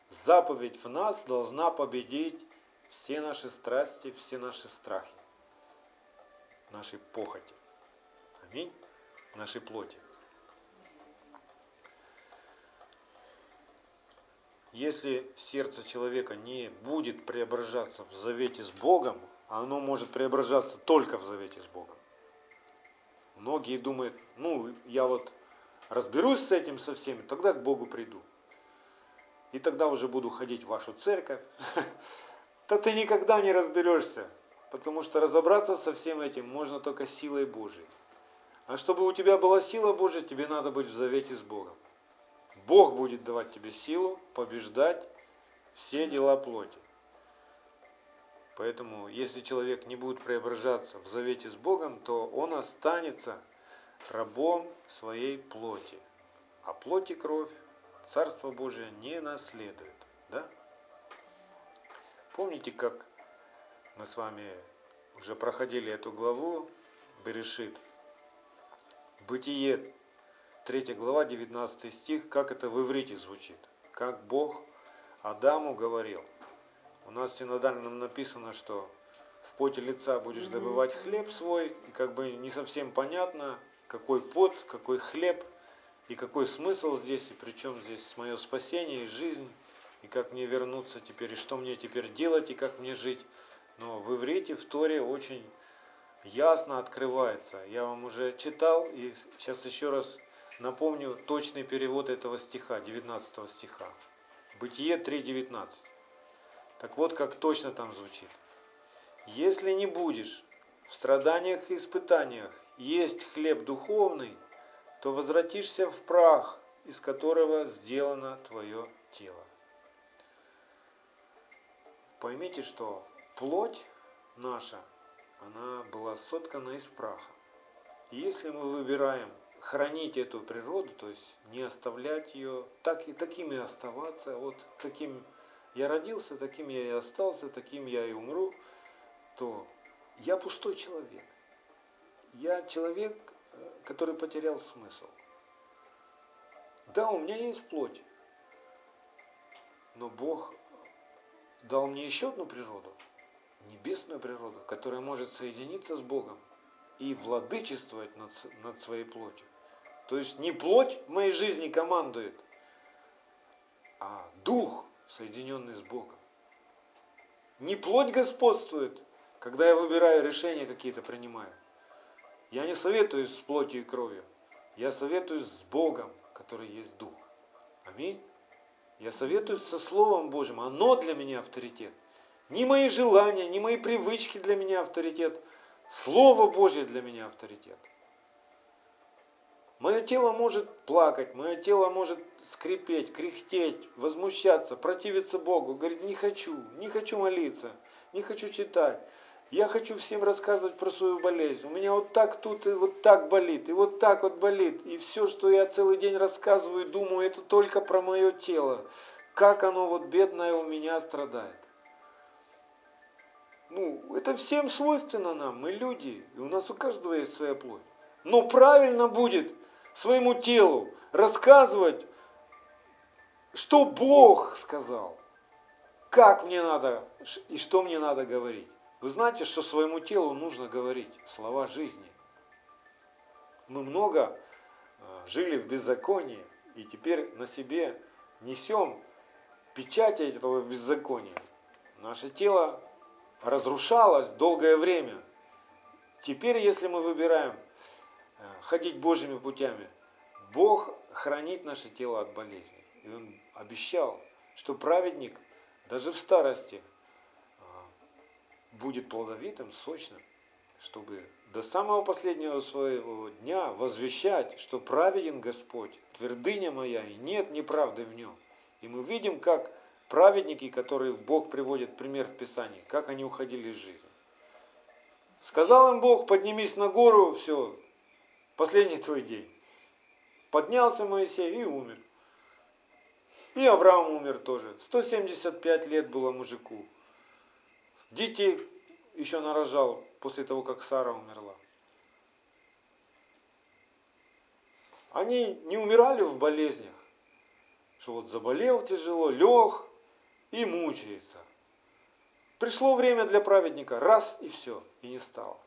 Заповедь в нас должна победить все наши страсти, все наши страхи, нашей похоти. Аминь. Нашей плоти. Если сердце человека не будет преображаться в завете с Богом, оно может преображаться только в завете с Богом. Многие думают, ну, я вот разберусь с этим со всеми, тогда к Богу приду. И тогда уже буду ходить в вашу церковь. *laughs* То ты никогда не разберешься, потому что разобраться со всем этим можно только силой Божией. А чтобы у тебя была сила Божия, тебе надо быть в завете с Богом. Бог будет давать тебе силу побеждать все дела плоти. Поэтому, если человек не будет преображаться в завете с Богом, то он останется рабом своей плоти. А плоть и кровь Царство Божие не наследует. Да? Помните, как мы с вами уже проходили эту главу Берешит? Бытие 3 глава, 19 стих, как это в иврите звучит. Как Бог Адаму говорил. У нас в синодальном написано, что в поте лица будешь добывать хлеб свой, и как бы не совсем понятно, какой пот, какой хлеб, и какой смысл здесь, и причем здесь мое спасение и жизнь, и как мне вернуться теперь, и что мне теперь делать, и как мне жить. Но в иврите, в Торе очень ясно открывается. Я вам уже читал, и сейчас еще раз Напомню точный перевод этого стиха, 19 стиха. Бытие 3.19. Так вот, как точно там звучит. Если не будешь в страданиях и испытаниях есть хлеб духовный, то возвратишься в прах, из которого сделано твое тело. Поймите, что плоть наша, она была соткана из праха. И если мы выбираем хранить эту природу, то есть не оставлять ее, так и такими оставаться, вот таким я родился, таким я и остался, таким я и умру, то я пустой человек. Я человек, э, который потерял смысл. Да, у меня есть плоть, но Бог дал мне еще одну природу, небесную природу, которая может соединиться с Богом и владычествовать над, над своей плотью. То есть не плоть в моей жизни командует, а дух, соединенный с Богом. Не плоть господствует, когда я выбираю решения какие-то принимаю. Я не советуюсь с плотью и кровью. Я советуюсь с Богом, который есть Дух. Аминь. Я советуюсь со Словом Божьим. Оно для меня авторитет. Не мои желания, не мои привычки для меня авторитет. Слово Божье для меня авторитет. Мое тело может плакать, мое тело может скрипеть, кряхтеть, возмущаться, противиться Богу. Говорит, не хочу, не хочу молиться, не хочу читать. Я хочу всем рассказывать про свою болезнь. У меня вот так тут и вот так болит, и вот так вот болит. И все, что я целый день рассказываю, думаю, это только про мое тело. Как оно вот бедное у меня страдает. Ну, это всем свойственно нам, мы люди, и у нас у каждого есть своя плоть. Но правильно будет своему телу рассказывать, что Бог сказал, как мне надо и что мне надо говорить. Вы знаете, что своему телу нужно говорить слова жизни. Мы много э, жили в беззаконии, и теперь на себе несем печать этого беззакония. Наше тело разрушалось долгое время. Теперь, если мы выбираем ходить Божьими путями. Бог хранит наше тело от болезней. И Он обещал, что праведник даже в старости э, будет плодовитым, сочным, чтобы до самого последнего своего дня возвещать, что праведен Господь, твердыня моя, и нет неправды в нем. И мы видим, как праведники, которые Бог приводит пример в Писании, как они уходили из жизни. Сказал им Бог, поднимись на гору, все, Последний твой день. Поднялся Моисей и умер. И Авраам умер тоже. 175 лет было мужику. Детей еще нарожал после того, как Сара умерла. Они не умирали в болезнях, что вот заболел тяжело, лег и мучается. Пришло время для праведника, раз и все, и не стало.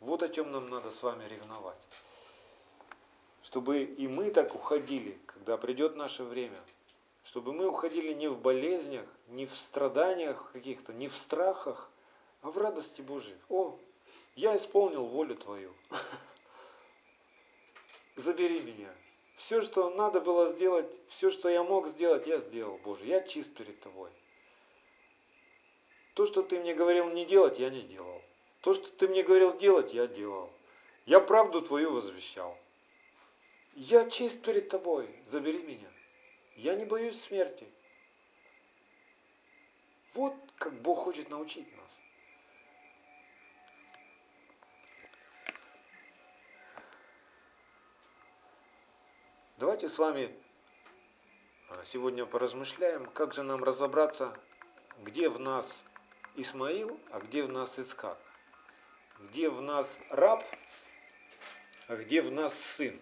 Вот о чем нам надо с вами ревновать. Чтобы и мы так уходили, когда придет наше время. Чтобы мы уходили не в болезнях, не в страданиях каких-то, не в страхах, а в радости Божией. О, я исполнил волю Твою. *laughs* Забери меня. Все, что надо было сделать, все, что я мог сделать, я сделал, Боже. Я чист перед Тобой. То, что Ты мне говорил не делать, я не делал. То, что Ты мне говорил делать, я делал. Я правду Твою возвещал. Я чист перед Тобой. Забери меня. Я не боюсь смерти. Вот как Бог хочет научить нас. Давайте с вами а, сегодня поразмышляем, как же нам разобраться, где в нас Исмаил, а где в нас Ицхак. Где в нас раб, а где в нас сын.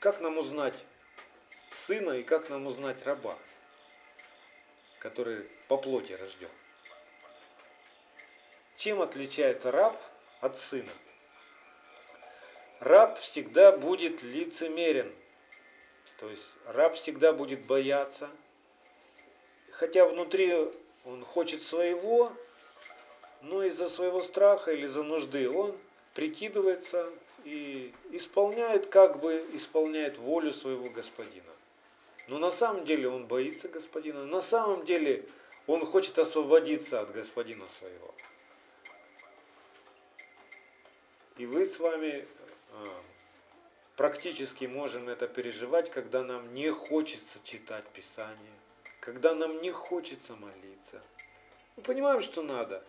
Как нам узнать сына и как нам узнать раба, который по плоти рожден? Чем отличается раб от сына? Раб всегда будет лицемерен – то есть раб всегда будет бояться, хотя внутри он хочет своего, но из-за своего страха или за нужды он прикидывается и исполняет, как бы исполняет волю своего господина. Но на самом деле он боится господина, на самом деле он хочет освободиться от господина своего. И вы с вами а, практически можем это переживать, когда нам не хочется читать Писание, когда нам не хочется молиться. Мы понимаем, что надо.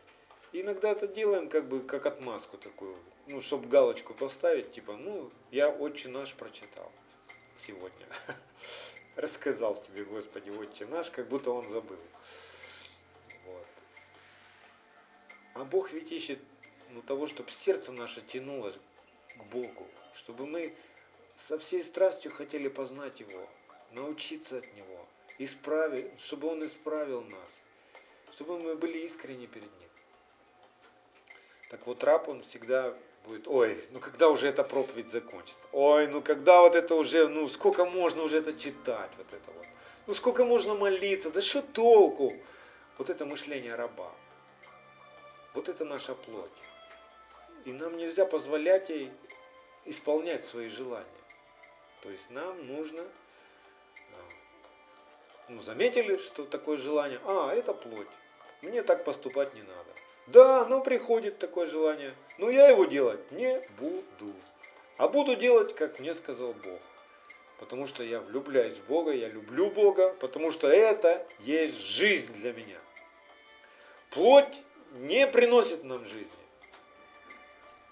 Иногда это делаем как бы как отмазку такую, ну, чтобы галочку поставить, типа, ну, я Отче наш прочитал сегодня. *laughs* Рассказал тебе, Господи, Отче наш, как будто он забыл. Вот. А Бог ведь ищет ну, того, чтобы сердце наше тянулось к Богу, чтобы мы со всей страстью хотели познать Его, научиться от Него, исправить, чтобы Он исправил нас, чтобы мы были искренни перед Ним. Так вот раб, он всегда будет, ой, ну когда уже эта проповедь закончится? Ой, ну когда вот это уже, ну сколько можно уже это читать, вот это вот? Ну сколько можно молиться? Да что толку? Вот это мышление раба. Вот это наша плоть. И нам нельзя позволять ей исполнять свои желания. То есть нам нужно, а, ну, заметили, что такое желание, а, это плоть, мне так поступать не надо. Да, но приходит такое желание, но я его делать не буду. А буду делать, как мне сказал Бог. Потому что я влюбляюсь в Бога, я люблю Бога, потому что это есть жизнь для меня. Плоть не приносит нам жизни.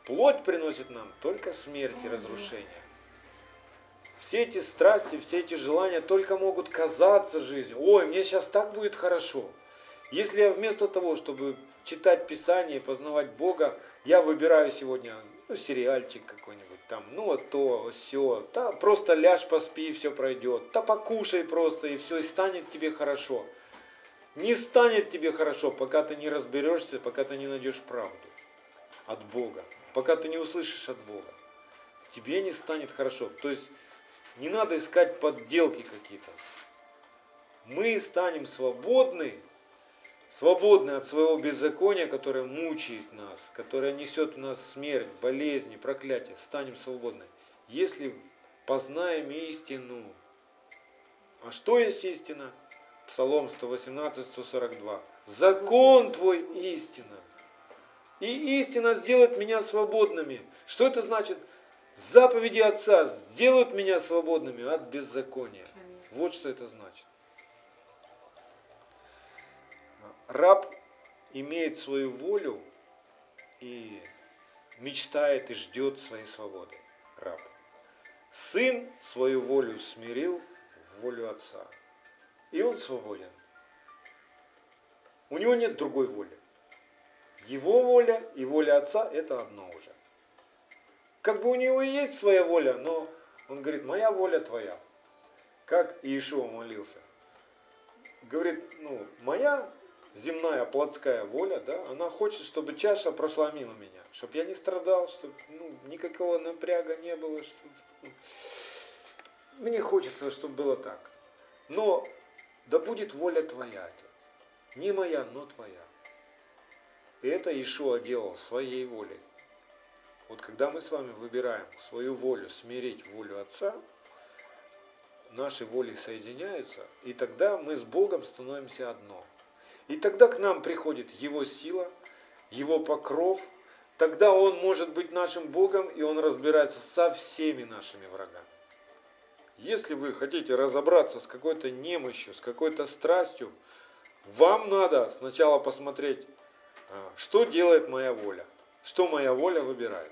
Плоть приносит нам только смерть и разрушение. Все эти страсти, все эти желания только могут казаться жизнью. Ой, мне сейчас так будет хорошо. Если я вместо того, чтобы читать Писание познавать Бога, я выбираю сегодня ну, сериальчик какой-нибудь там, ну вот то, все, да, просто ляжь, поспи, и все пройдет, да покушай просто, и все, и станет тебе хорошо. Не станет тебе хорошо, пока ты не разберешься, пока ты не найдешь правду от Бога, пока ты не услышишь от Бога. Тебе не станет хорошо. То есть не надо искать подделки какие-то. Мы станем свободны, свободны от своего беззакония, которое мучает нас, которое несет в нас смерть, болезни, проклятие. Станем свободны, если познаем истину. А что есть истина? Псалом 118, 142. Закон твой истина. И истина сделает меня свободными. Что это значит? Заповеди Отца сделают меня свободными от беззакония. Вот что это значит. Раб имеет свою волю и мечтает и ждет своей свободы. Раб. Сын свою волю смирил в волю Отца. и он свободен. У него нет другой воли. Его воля и воля Отца – это одно уже. Как бы у него и есть своя воля, но он говорит, моя воля твоя. Как Иешуа молился. Говорит, ну, моя земная плотская воля, да, она хочет, чтобы чаша прошла мимо меня, чтобы я не страдал, чтобы ну, никакого напряга не было. Чтобы, ну, мне хочется, чтобы было так. Но да будет воля твоя, Отец. Не моя, но твоя. И это Ишуа делал своей волей. Вот когда мы с вами выбираем свою волю, смирить волю Отца, наши воли соединяются, и тогда мы с Богом становимся одно. И тогда к нам приходит Его сила, Его покров, тогда Он может быть нашим Богом, и Он разбирается со всеми нашими врагами. Если вы хотите разобраться с какой-то немощью, с какой-то страстью, вам надо сначала посмотреть, а, что делает моя воля, что моя воля выбирает.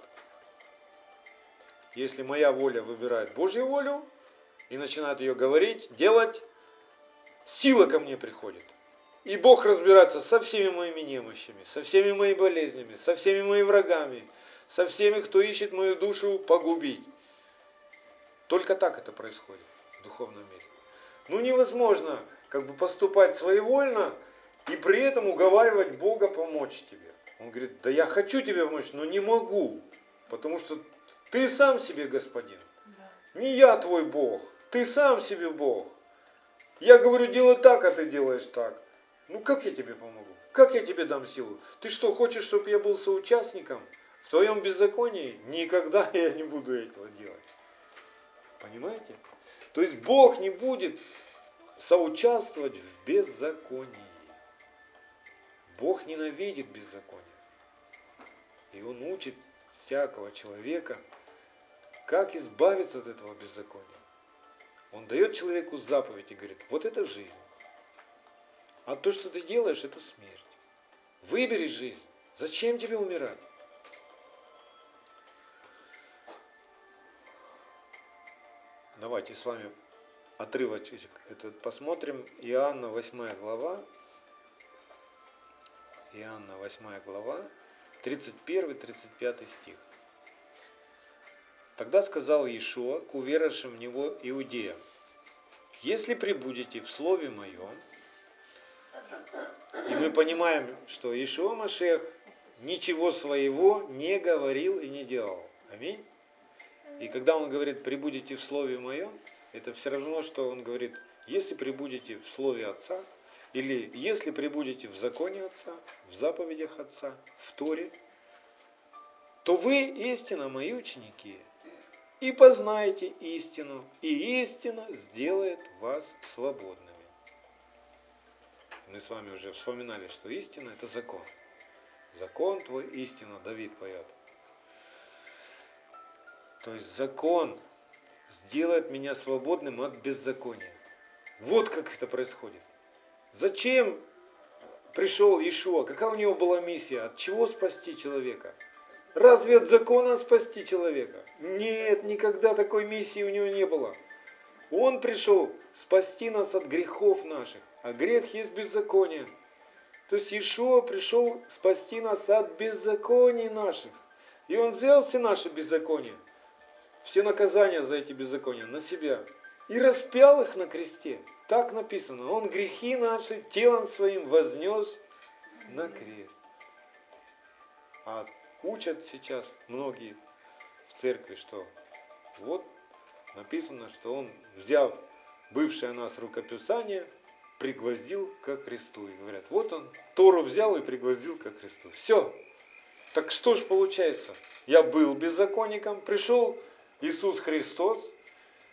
Если моя воля выбирает Божью волю и начинает ее говорить, делать, сила ко мне приходит. И Бог разбирается со всеми моими немощами, со всеми моими болезнями, со всеми моими врагами, со всеми, кто ищет мою душу погубить. Только так это происходит в духовном мире. Ну невозможно как бы поступать своевольно и при этом уговаривать Бога помочь тебе. Он говорит, да я хочу тебе помочь, но не могу, потому что ты сам себе господин. Не я твой Бог, ты сам себе Бог. Я говорю, делай так, а ты делаешь так. Ну как я тебе помогу? Как я тебе дам силу? Ты что, хочешь, чтобы я был соучастником в твоем беззаконии? Никогда *laughs* я не буду этого делать. Понимаете? То есть Бог не будет соучаствовать в беззаконии. Бог ненавидит беззаконие. И Он учит всякого человека, как избавиться от этого беззакония. Он дает человеку заповедь и говорит, вот это жизнь. А то, что ты делаешь, это смерть. Выбери жизнь. Зачем тебе умирать? Давайте с вами отрывочек этот посмотрим. Иоанна 8 глава. Иоанна 8 глава, 31-35 стих. Тогда сказал Иешуа к уверовавшим в Него иудеям, «Если прибудете в Слове Моем, и мы понимаем, что Иешуа Машех ничего своего не говорил и не делал. Аминь. И когда он говорит, прибудете в Слове Моем, это все равно, что он говорит, если прибудете в Слове Отца, или если прибудете в законе Отца, в заповедях Отца, в Торе, то вы истинно мои ученики, и познаете истину, и истина сделает вас свободными. Мы с вами уже вспоминали, что истина это закон. Закон твой истина, Давид поет. То есть закон сделает меня свободным от беззакония. Вот как это происходит. Зачем пришел Ишуа? Какая у него была миссия? От чего спасти человека? Разве от закона спасти человека? Нет, никогда такой миссии у него не было. Он пришел спасти нас от грехов наших. А грех есть беззаконие. То есть Иешуа пришел спасти нас от беззаконий наших. И Он взял все наши беззакония, все наказания за эти беззакония на себя. И распял их на кресте. Так написано. Он грехи наши телом своим вознес на крест. А учат сейчас многие в церкви, что вот написано, что он, взяв бывшее нас рукописание, пригвоздил ко кресту. И говорят, вот он Тору взял и пригвоздил ко кресту. Все. Так что ж получается? Я был беззаконником, пришел Иисус Христос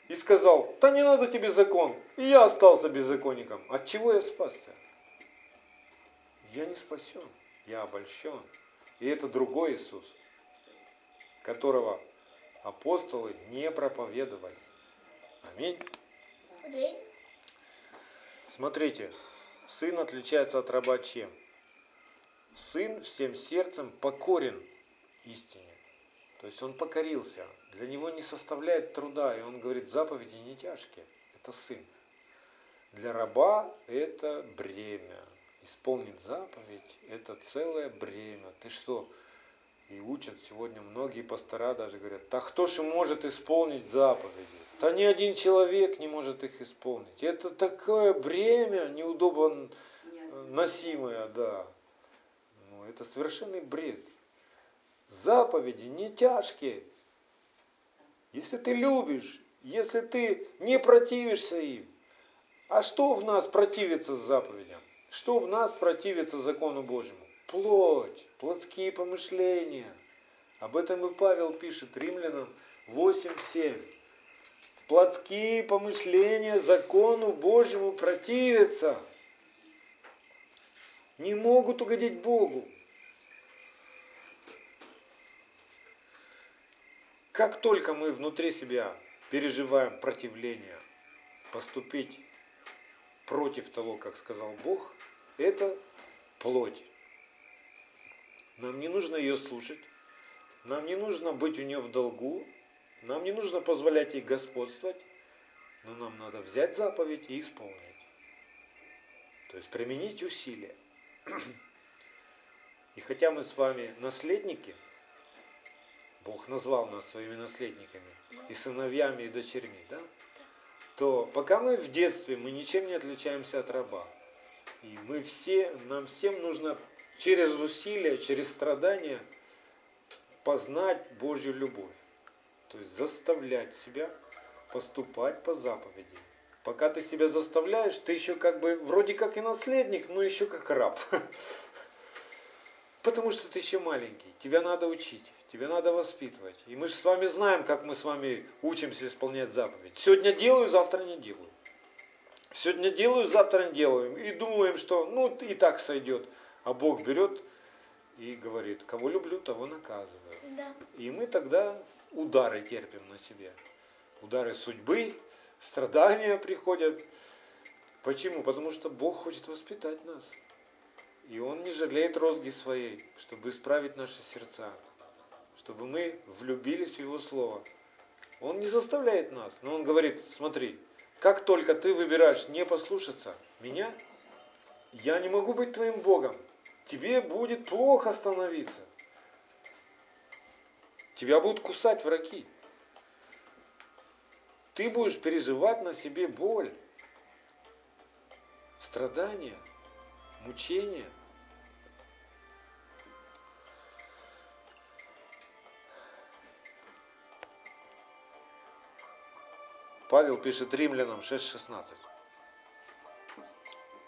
и сказал, да не надо тебе закон. И я остался беззаконником. От чего я спасся? Я не спасен, я обольщен. И это другой Иисус, которого апостолы не проповедовали. Аминь. Смотрите, сын отличается от раба чем? Сын всем сердцем покорен истине. То есть он покорился. Для него не составляет труда. И он говорит, заповеди не тяжкие. Это сын. Для раба это бремя. Исполнить заповедь – это целое бремя. Ты что? И учат сегодня многие пастора даже говорят, так кто же может исполнить заповеди? Да ни один человек не может их исполнить. Это такое бремя неудобно носимое, да. Ну, это совершенный бред. Заповеди не тяжкие. Если ты любишь, если ты не противишься им. А что в нас противится заповедям? Что в нас противится закону Божьему? Плоть, плотские помышления. Об этом и Павел пишет римлянам 8.7. Плотские помышления закону Божьему противятся. Не могут угодить Богу. Как только мы внутри себя переживаем противление, поступить против того, как сказал Бог, это плоть. Нам не нужно ее слушать, нам не нужно быть у нее в долгу, нам не нужно позволять ей господствовать, но нам надо взять заповедь и исполнить. То есть применить усилия. И хотя мы с вами наследники – Бог назвал нас своими наследниками, и сыновьями, и дочерьми, да? то пока мы в детстве, мы ничем не отличаемся от раба. И мы все, нам всем нужно через усилия, через страдания познать Божью любовь. То есть заставлять себя поступать по заповеди. Пока ты себя заставляешь, ты еще как бы вроде как и наследник, но еще как раб. Потому что ты еще маленький, тебя надо учить, тебя надо воспитывать. И мы же с вами знаем, как мы с вами учимся исполнять заповедь. Сегодня делаю, завтра не делаю. Сегодня делаю, завтра не делаем. И думаем, что ну и так сойдет. А Бог берет и говорит, кого люблю, того наказываю. Да. И мы тогда удары терпим на себе. Удары судьбы, страдания приходят. Почему? Потому что Бог хочет воспитать нас. И Он не жалеет розги своей, чтобы исправить наши сердца, чтобы мы влюбились в Его Слово. Он не заставляет нас, но Он говорит, смотри, как только ты выбираешь не послушаться меня, я не могу быть твоим Богом. Тебе будет плохо становиться. Тебя будут кусать враги. Ты будешь переживать на себе боль, страдания мучения. Павел пишет римлянам 6.16.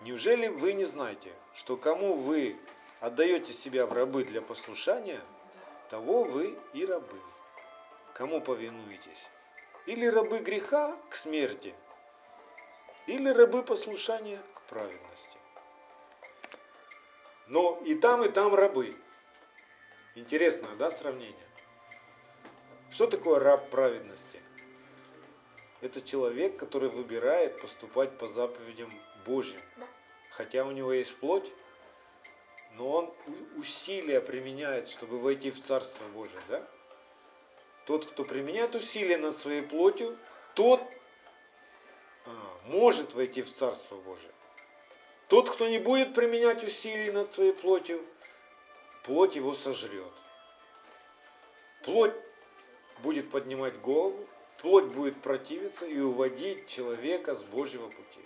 Неужели вы не знаете, что кому вы отдаете себя в рабы для послушания, того вы и рабы. Кому повинуетесь? Или рабы греха к смерти, или рабы послушания к праведности. Но и там, и там рабы. Интересное, да, сравнение? Что такое раб праведности? Это человек, который выбирает поступать по заповедям Божьим. Да. Хотя у него есть плоть, но он усилия применяет, чтобы войти в Царство Божие. Да? Тот, кто применяет усилия над своей плотью, тот а, может войти в Царство Божие. Тот, кто не будет применять усилий над своей плотью, плоть его сожрет. Плоть будет поднимать голову, плоть будет противиться и уводить человека с Божьего пути.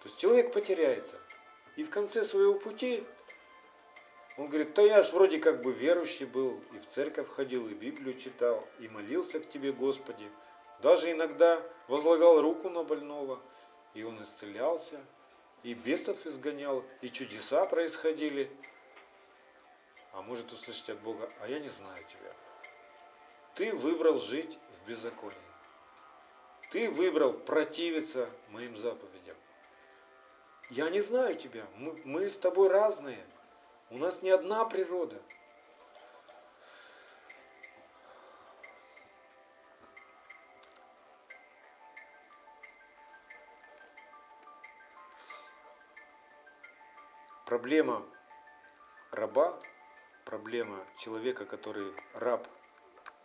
То есть человек потеряется. И в конце своего пути он говорит, да я ж вроде как бы верующий был, и в церковь ходил, и Библию читал, и молился к тебе, Господи. Даже иногда возлагал руку на больного – и он исцелялся, и бесов изгонял, и чудеса происходили. А может услышать от Бога, а я не знаю тебя. Ты выбрал жить в беззаконии. Ты выбрал противиться моим заповедям. Я не знаю тебя. Мы, мы с тобой разные. У нас не одна природа. проблема раба, проблема человека, который раб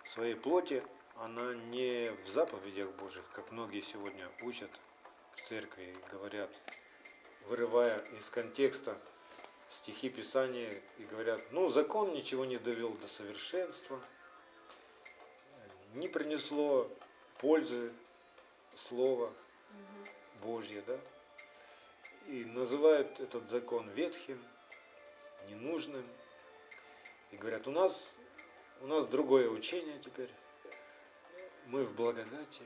своей плоти, она не в заповедях Божьих, как многие сегодня учат, в церкви говорят, вырывая из контекста стихи Писания и говорят, ну закон ничего не довел до совершенства, не принесло пользы Слово Божье, да? И называют этот закон ветхим, ненужным. И говорят, у нас, у нас другое учение теперь, мы в благодати.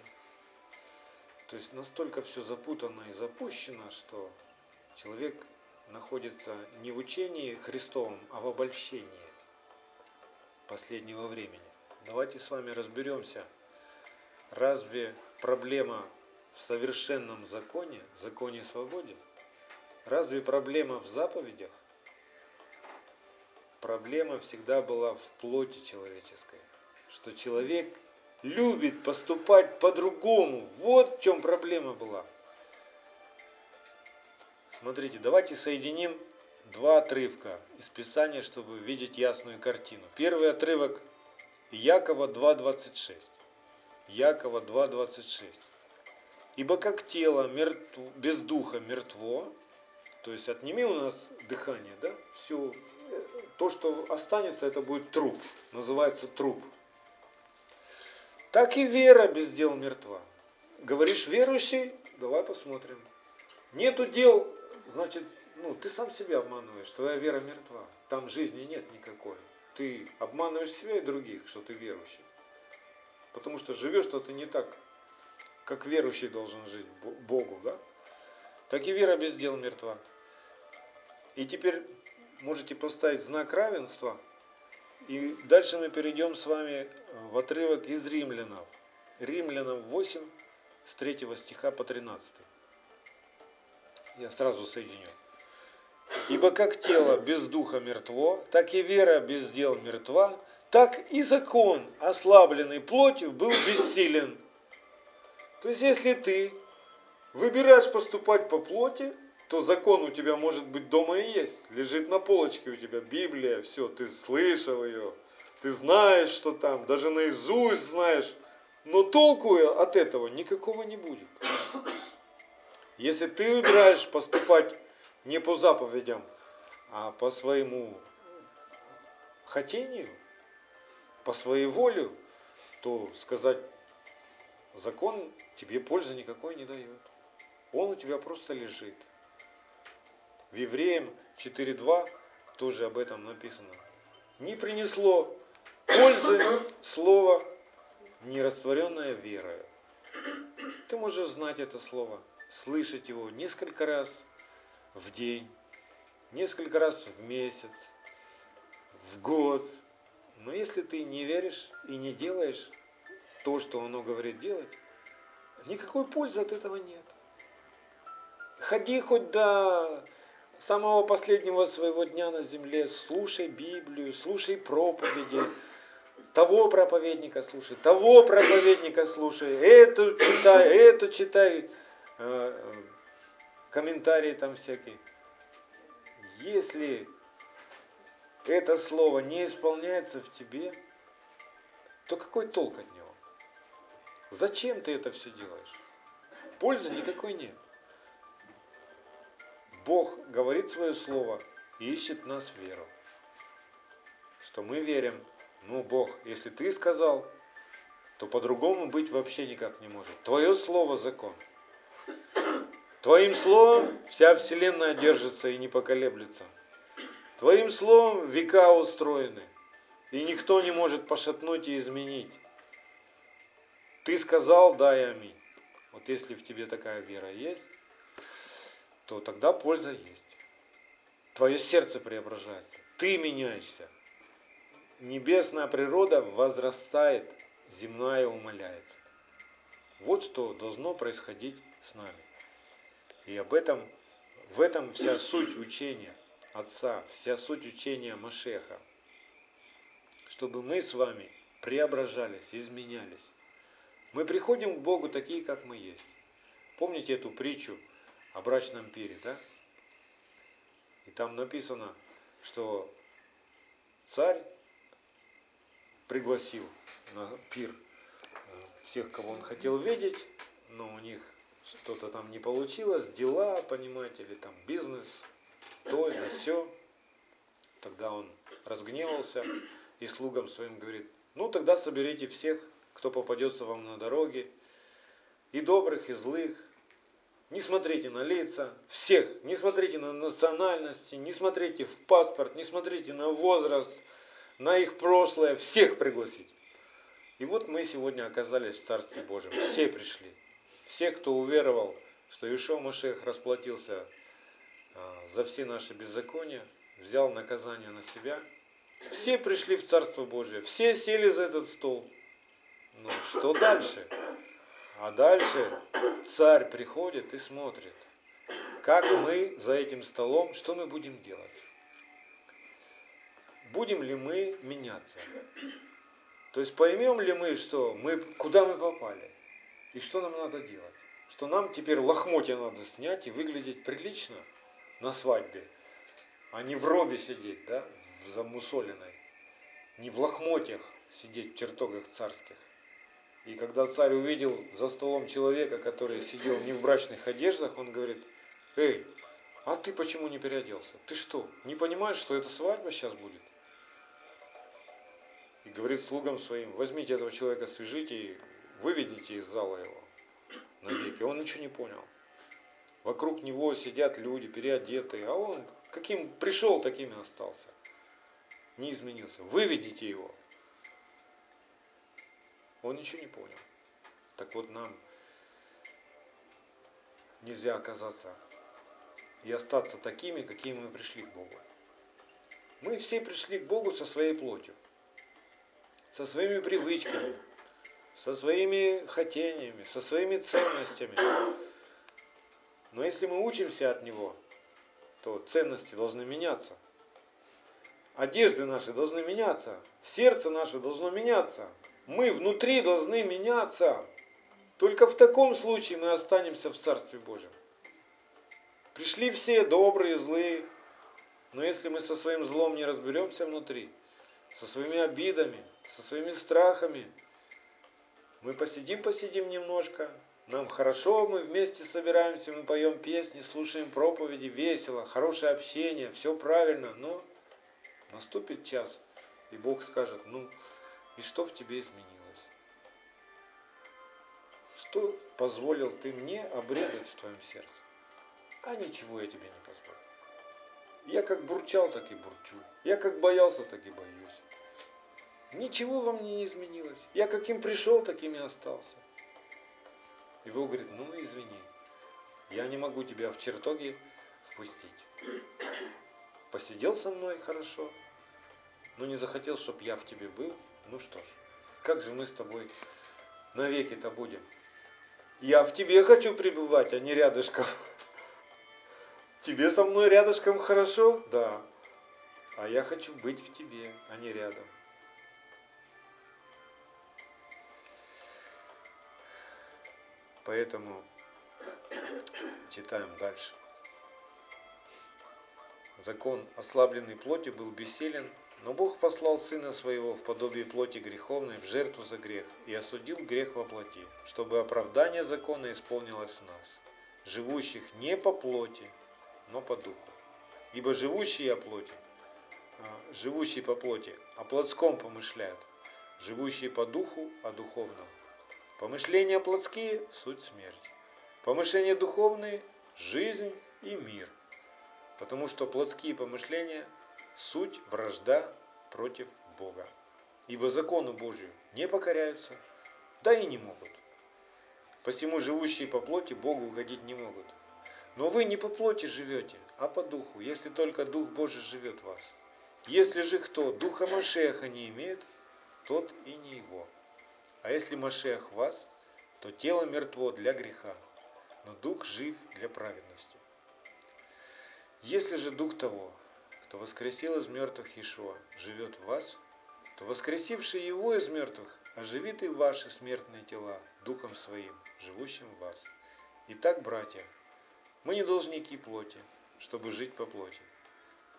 То есть настолько все запутано и запущено, что человек находится не в учении Христовом, а в обольщении последнего времени. Давайте с вами разберемся, разве проблема в совершенном законе, законе свободе, разве проблема в заповедях? Проблема всегда была в плоти человеческой, что человек любит поступать по-другому. Вот в чем проблема была. Смотрите, давайте соединим два отрывка из Писания, чтобы видеть ясную картину. Первый отрывок Якова 2.26. Якова 2.26. Ибо как тело мертв, без духа мертво, то есть отними у нас дыхание, да, все, то, что останется, это будет труп, называется труп. Так и вера без дел мертва. Говоришь, верующий, давай посмотрим. Нету дел, значит, ну, ты сам себя обманываешь, твоя вера мертва. Там жизни нет никакой. Ты обманываешь себя и других, что ты верующий. Потому что живешь что ты не так, как верующий должен жить Богу, да? Так и вера без дел мертва. И теперь можете поставить знак равенства. И дальше мы перейдем с вами в отрывок из Римлянов. Римлянам 8, с 3 стиха по 13. Я сразу соединю. Ибо как тело без духа мертво, так и вера без дел мертва, так и закон, ослабленный плотью, был бессилен. То есть, если ты выбираешь поступать по плоти, то закон у тебя может быть дома и есть. Лежит на полочке у тебя Библия, все, ты слышал ее, ты знаешь, что там, даже наизусть знаешь. Но толку от этого никакого не будет. Если ты выбираешь поступать не по заповедям, а по своему хотению, по своей воле, то сказать, закон тебе пользы никакой не дает. Он у тебя просто лежит. В Евреям 4.2 тоже об этом написано. Не принесло пользы слово, нерастворенное верою. Ты можешь знать это слово, слышать его несколько раз в день, несколько раз в месяц, в год. Но если ты не веришь и не делаешь то, что оно говорит делать, никакой пользы от этого нет. Ходи хоть до самого последнего своего дня на земле, слушай Библию, слушай проповеди, того проповедника слушай, того проповедника слушай, эту читай, эту читай. Э, комментарии там всякие. Если это слово не исполняется в тебе, то какой толк от него? Зачем ты это все делаешь? Пользы никакой нет. Бог говорит свое слово и ищет нас веру. Что мы верим, ну Бог, если ты сказал, то по-другому быть вообще никак не может. Твое слово закон. Твоим словом вся вселенная держится и не поколеблется. Твоим словом века устроены, и никто не может пошатнуть и изменить. Ты сказал, да и аминь. Вот если в тебе такая вера есть, то тогда польза есть. Твое сердце преображается, ты меняешься. Небесная природа возрастает, земная умоляется. Вот что должно происходить с нами. И об этом, в этом вся суть учения Отца, вся суть учения Машеха. Чтобы мы с вами преображались, изменялись. Мы приходим к Богу такие, как мы есть. Помните эту притчу о брачном пире, да? И там написано, что царь пригласил на пир всех, кого он хотел видеть, но у них что-то там не получилось, дела, понимаете, или там бизнес, то и все. Тогда он разгневался и слугам своим говорит, ну тогда соберите всех, кто попадется вам на дороге, и добрых, и злых, не смотрите на лица всех, не смотрите на национальности, не смотрите в паспорт, не смотрите на возраст, на их прошлое, всех пригласить. И вот мы сегодня оказались в Царстве Божьем. Все пришли. Все, кто уверовал, что Ишо Машех расплатился а, за все наши беззакония, взял наказание на себя. Все пришли в Царство Божие, все сели за этот стол. Ну, что дальше? А дальше царь приходит и смотрит, как мы за этим столом, что мы будем делать. Будем ли мы меняться? То есть поймем ли мы, что мы, куда мы попали и что нам надо делать? Что нам теперь лохмотья надо снять и выглядеть прилично на свадьбе, а не в робе сидеть, да, в замусоленной, не в лохмотьях сидеть в чертогах царских. И когда царь увидел за столом человека, который сидел не в брачных одеждах, он говорит, эй, а ты почему не переоделся? Ты что, не понимаешь, что эта свадьба сейчас будет? И говорит слугам своим, возьмите этого человека, свяжите и выведите из зала его навеки. Он ничего не понял. Вокруг него сидят люди, переодетые, а он каким пришел, таким и остался. Не изменился. Выведите его. Он ничего не понял. Так вот нам нельзя оказаться и остаться такими, какими мы пришли к Богу. Мы все пришли к Богу со своей плотью, со своими привычками, со своими хотениями, со своими ценностями. Но если мы учимся от Него, то ценности должны меняться. Одежды наши должны меняться. Сердце наше должно меняться. Мы внутри должны меняться. Только в таком случае мы останемся в Царстве Божьем. Пришли все добрые, злые, но если мы со своим злом не разберемся внутри, со своими обидами, со своими страхами, мы посидим, посидим немножко, нам хорошо, мы вместе собираемся, мы поем песни, слушаем проповеди, весело, хорошее общение, все правильно, но наступит час, и Бог скажет, ну, и что в тебе изменилось? Что позволил ты мне обрезать в твоем сердце? А ничего я тебе не позволил. Я как бурчал, так и бурчу. Я как боялся, так и боюсь. Ничего во мне не изменилось. Я каким пришел, таким и остался. И Бог говорит, ну извини, я не могу тебя в чертоге впустить. Посидел со мной хорошо, но не захотел, чтобы я в тебе был, ну что ж, как же мы с тобой навеки-то будем? Я в тебе хочу пребывать, а не рядышком. Тебе со мной рядышком хорошо? Да. А я хочу быть в тебе, а не рядом. Поэтому читаем дальше. Закон ослабленной плоти был бессилен но Бог послал Сына Своего в подобие плоти греховной в жертву за грех и осудил грех во плоти, чтобы оправдание закона исполнилось в нас, живущих не по плоти, но по духу. Ибо живущие о плоти, а, живущие по плоти, о плотском помышляют, живущие по духу о духовном. Помышления плотские – суть смерть. Помышления духовные – жизнь и мир. Потому что плотские помышления суть вражда против Бога. Ибо закону Божию не покоряются, да и не могут. Посему живущие по плоти Богу угодить не могут. Но вы не по плоти живете, а по духу, если только Дух Божий живет в вас. Если же кто Духа Машеха не имеет, тот и не его. А если Машех вас, то тело мертво для греха, но Дух жив для праведности. Если же Дух того, кто воскресил из мертвых Иешуа, живет в вас, то воскресивший его из мертвых оживит и ваши смертные тела Духом Своим, живущим в вас. Итак, братья, мы не должники плоти, чтобы жить по плоти.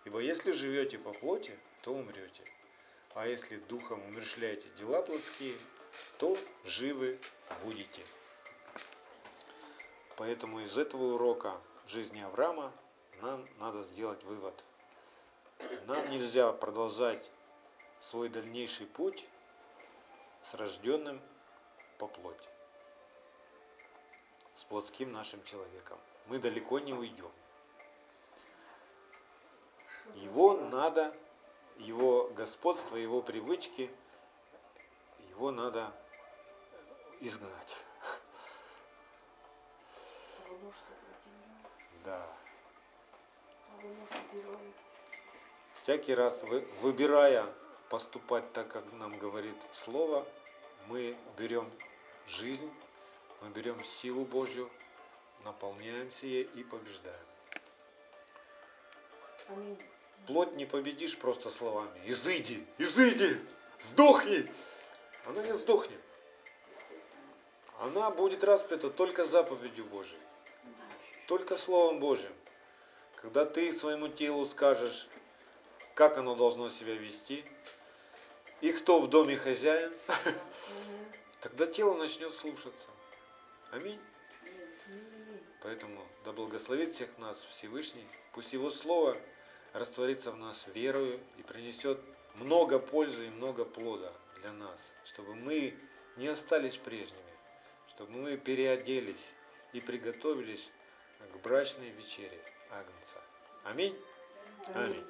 Ибо если живете по плоти, то умрете. А если духом умершляете дела плотские, то живы будете. Поэтому из этого урока жизни Авраама нам надо сделать вывод. Нам нельзя продолжать свой дальнейший путь с рожденным по плоти, с плотским нашим человеком. Мы далеко не уйдем. Его надо, его господство, его привычки, его надо изгнать. Да. Всякий раз вы, выбирая поступать так, как нам говорит Слово, мы берем жизнь, мы берем силу Божью, наполняемся ей и побеждаем. Плоть не победишь просто словами. Изыди, изыди, сдохни. Она не сдохнет. Она будет распята только заповедью Божией. Только Словом Божьим. Когда ты своему телу скажешь, как оно должно себя вести, и кто в доме хозяин, *laughs* тогда тело начнет слушаться. Аминь. Поэтому да благословит всех нас Всевышний. Пусть Его Слово растворится в нас верою и принесет много пользы и много плода для нас, чтобы мы не остались прежними, чтобы мы переоделись и приготовились к брачной вечере Агнца. Аминь. Аминь.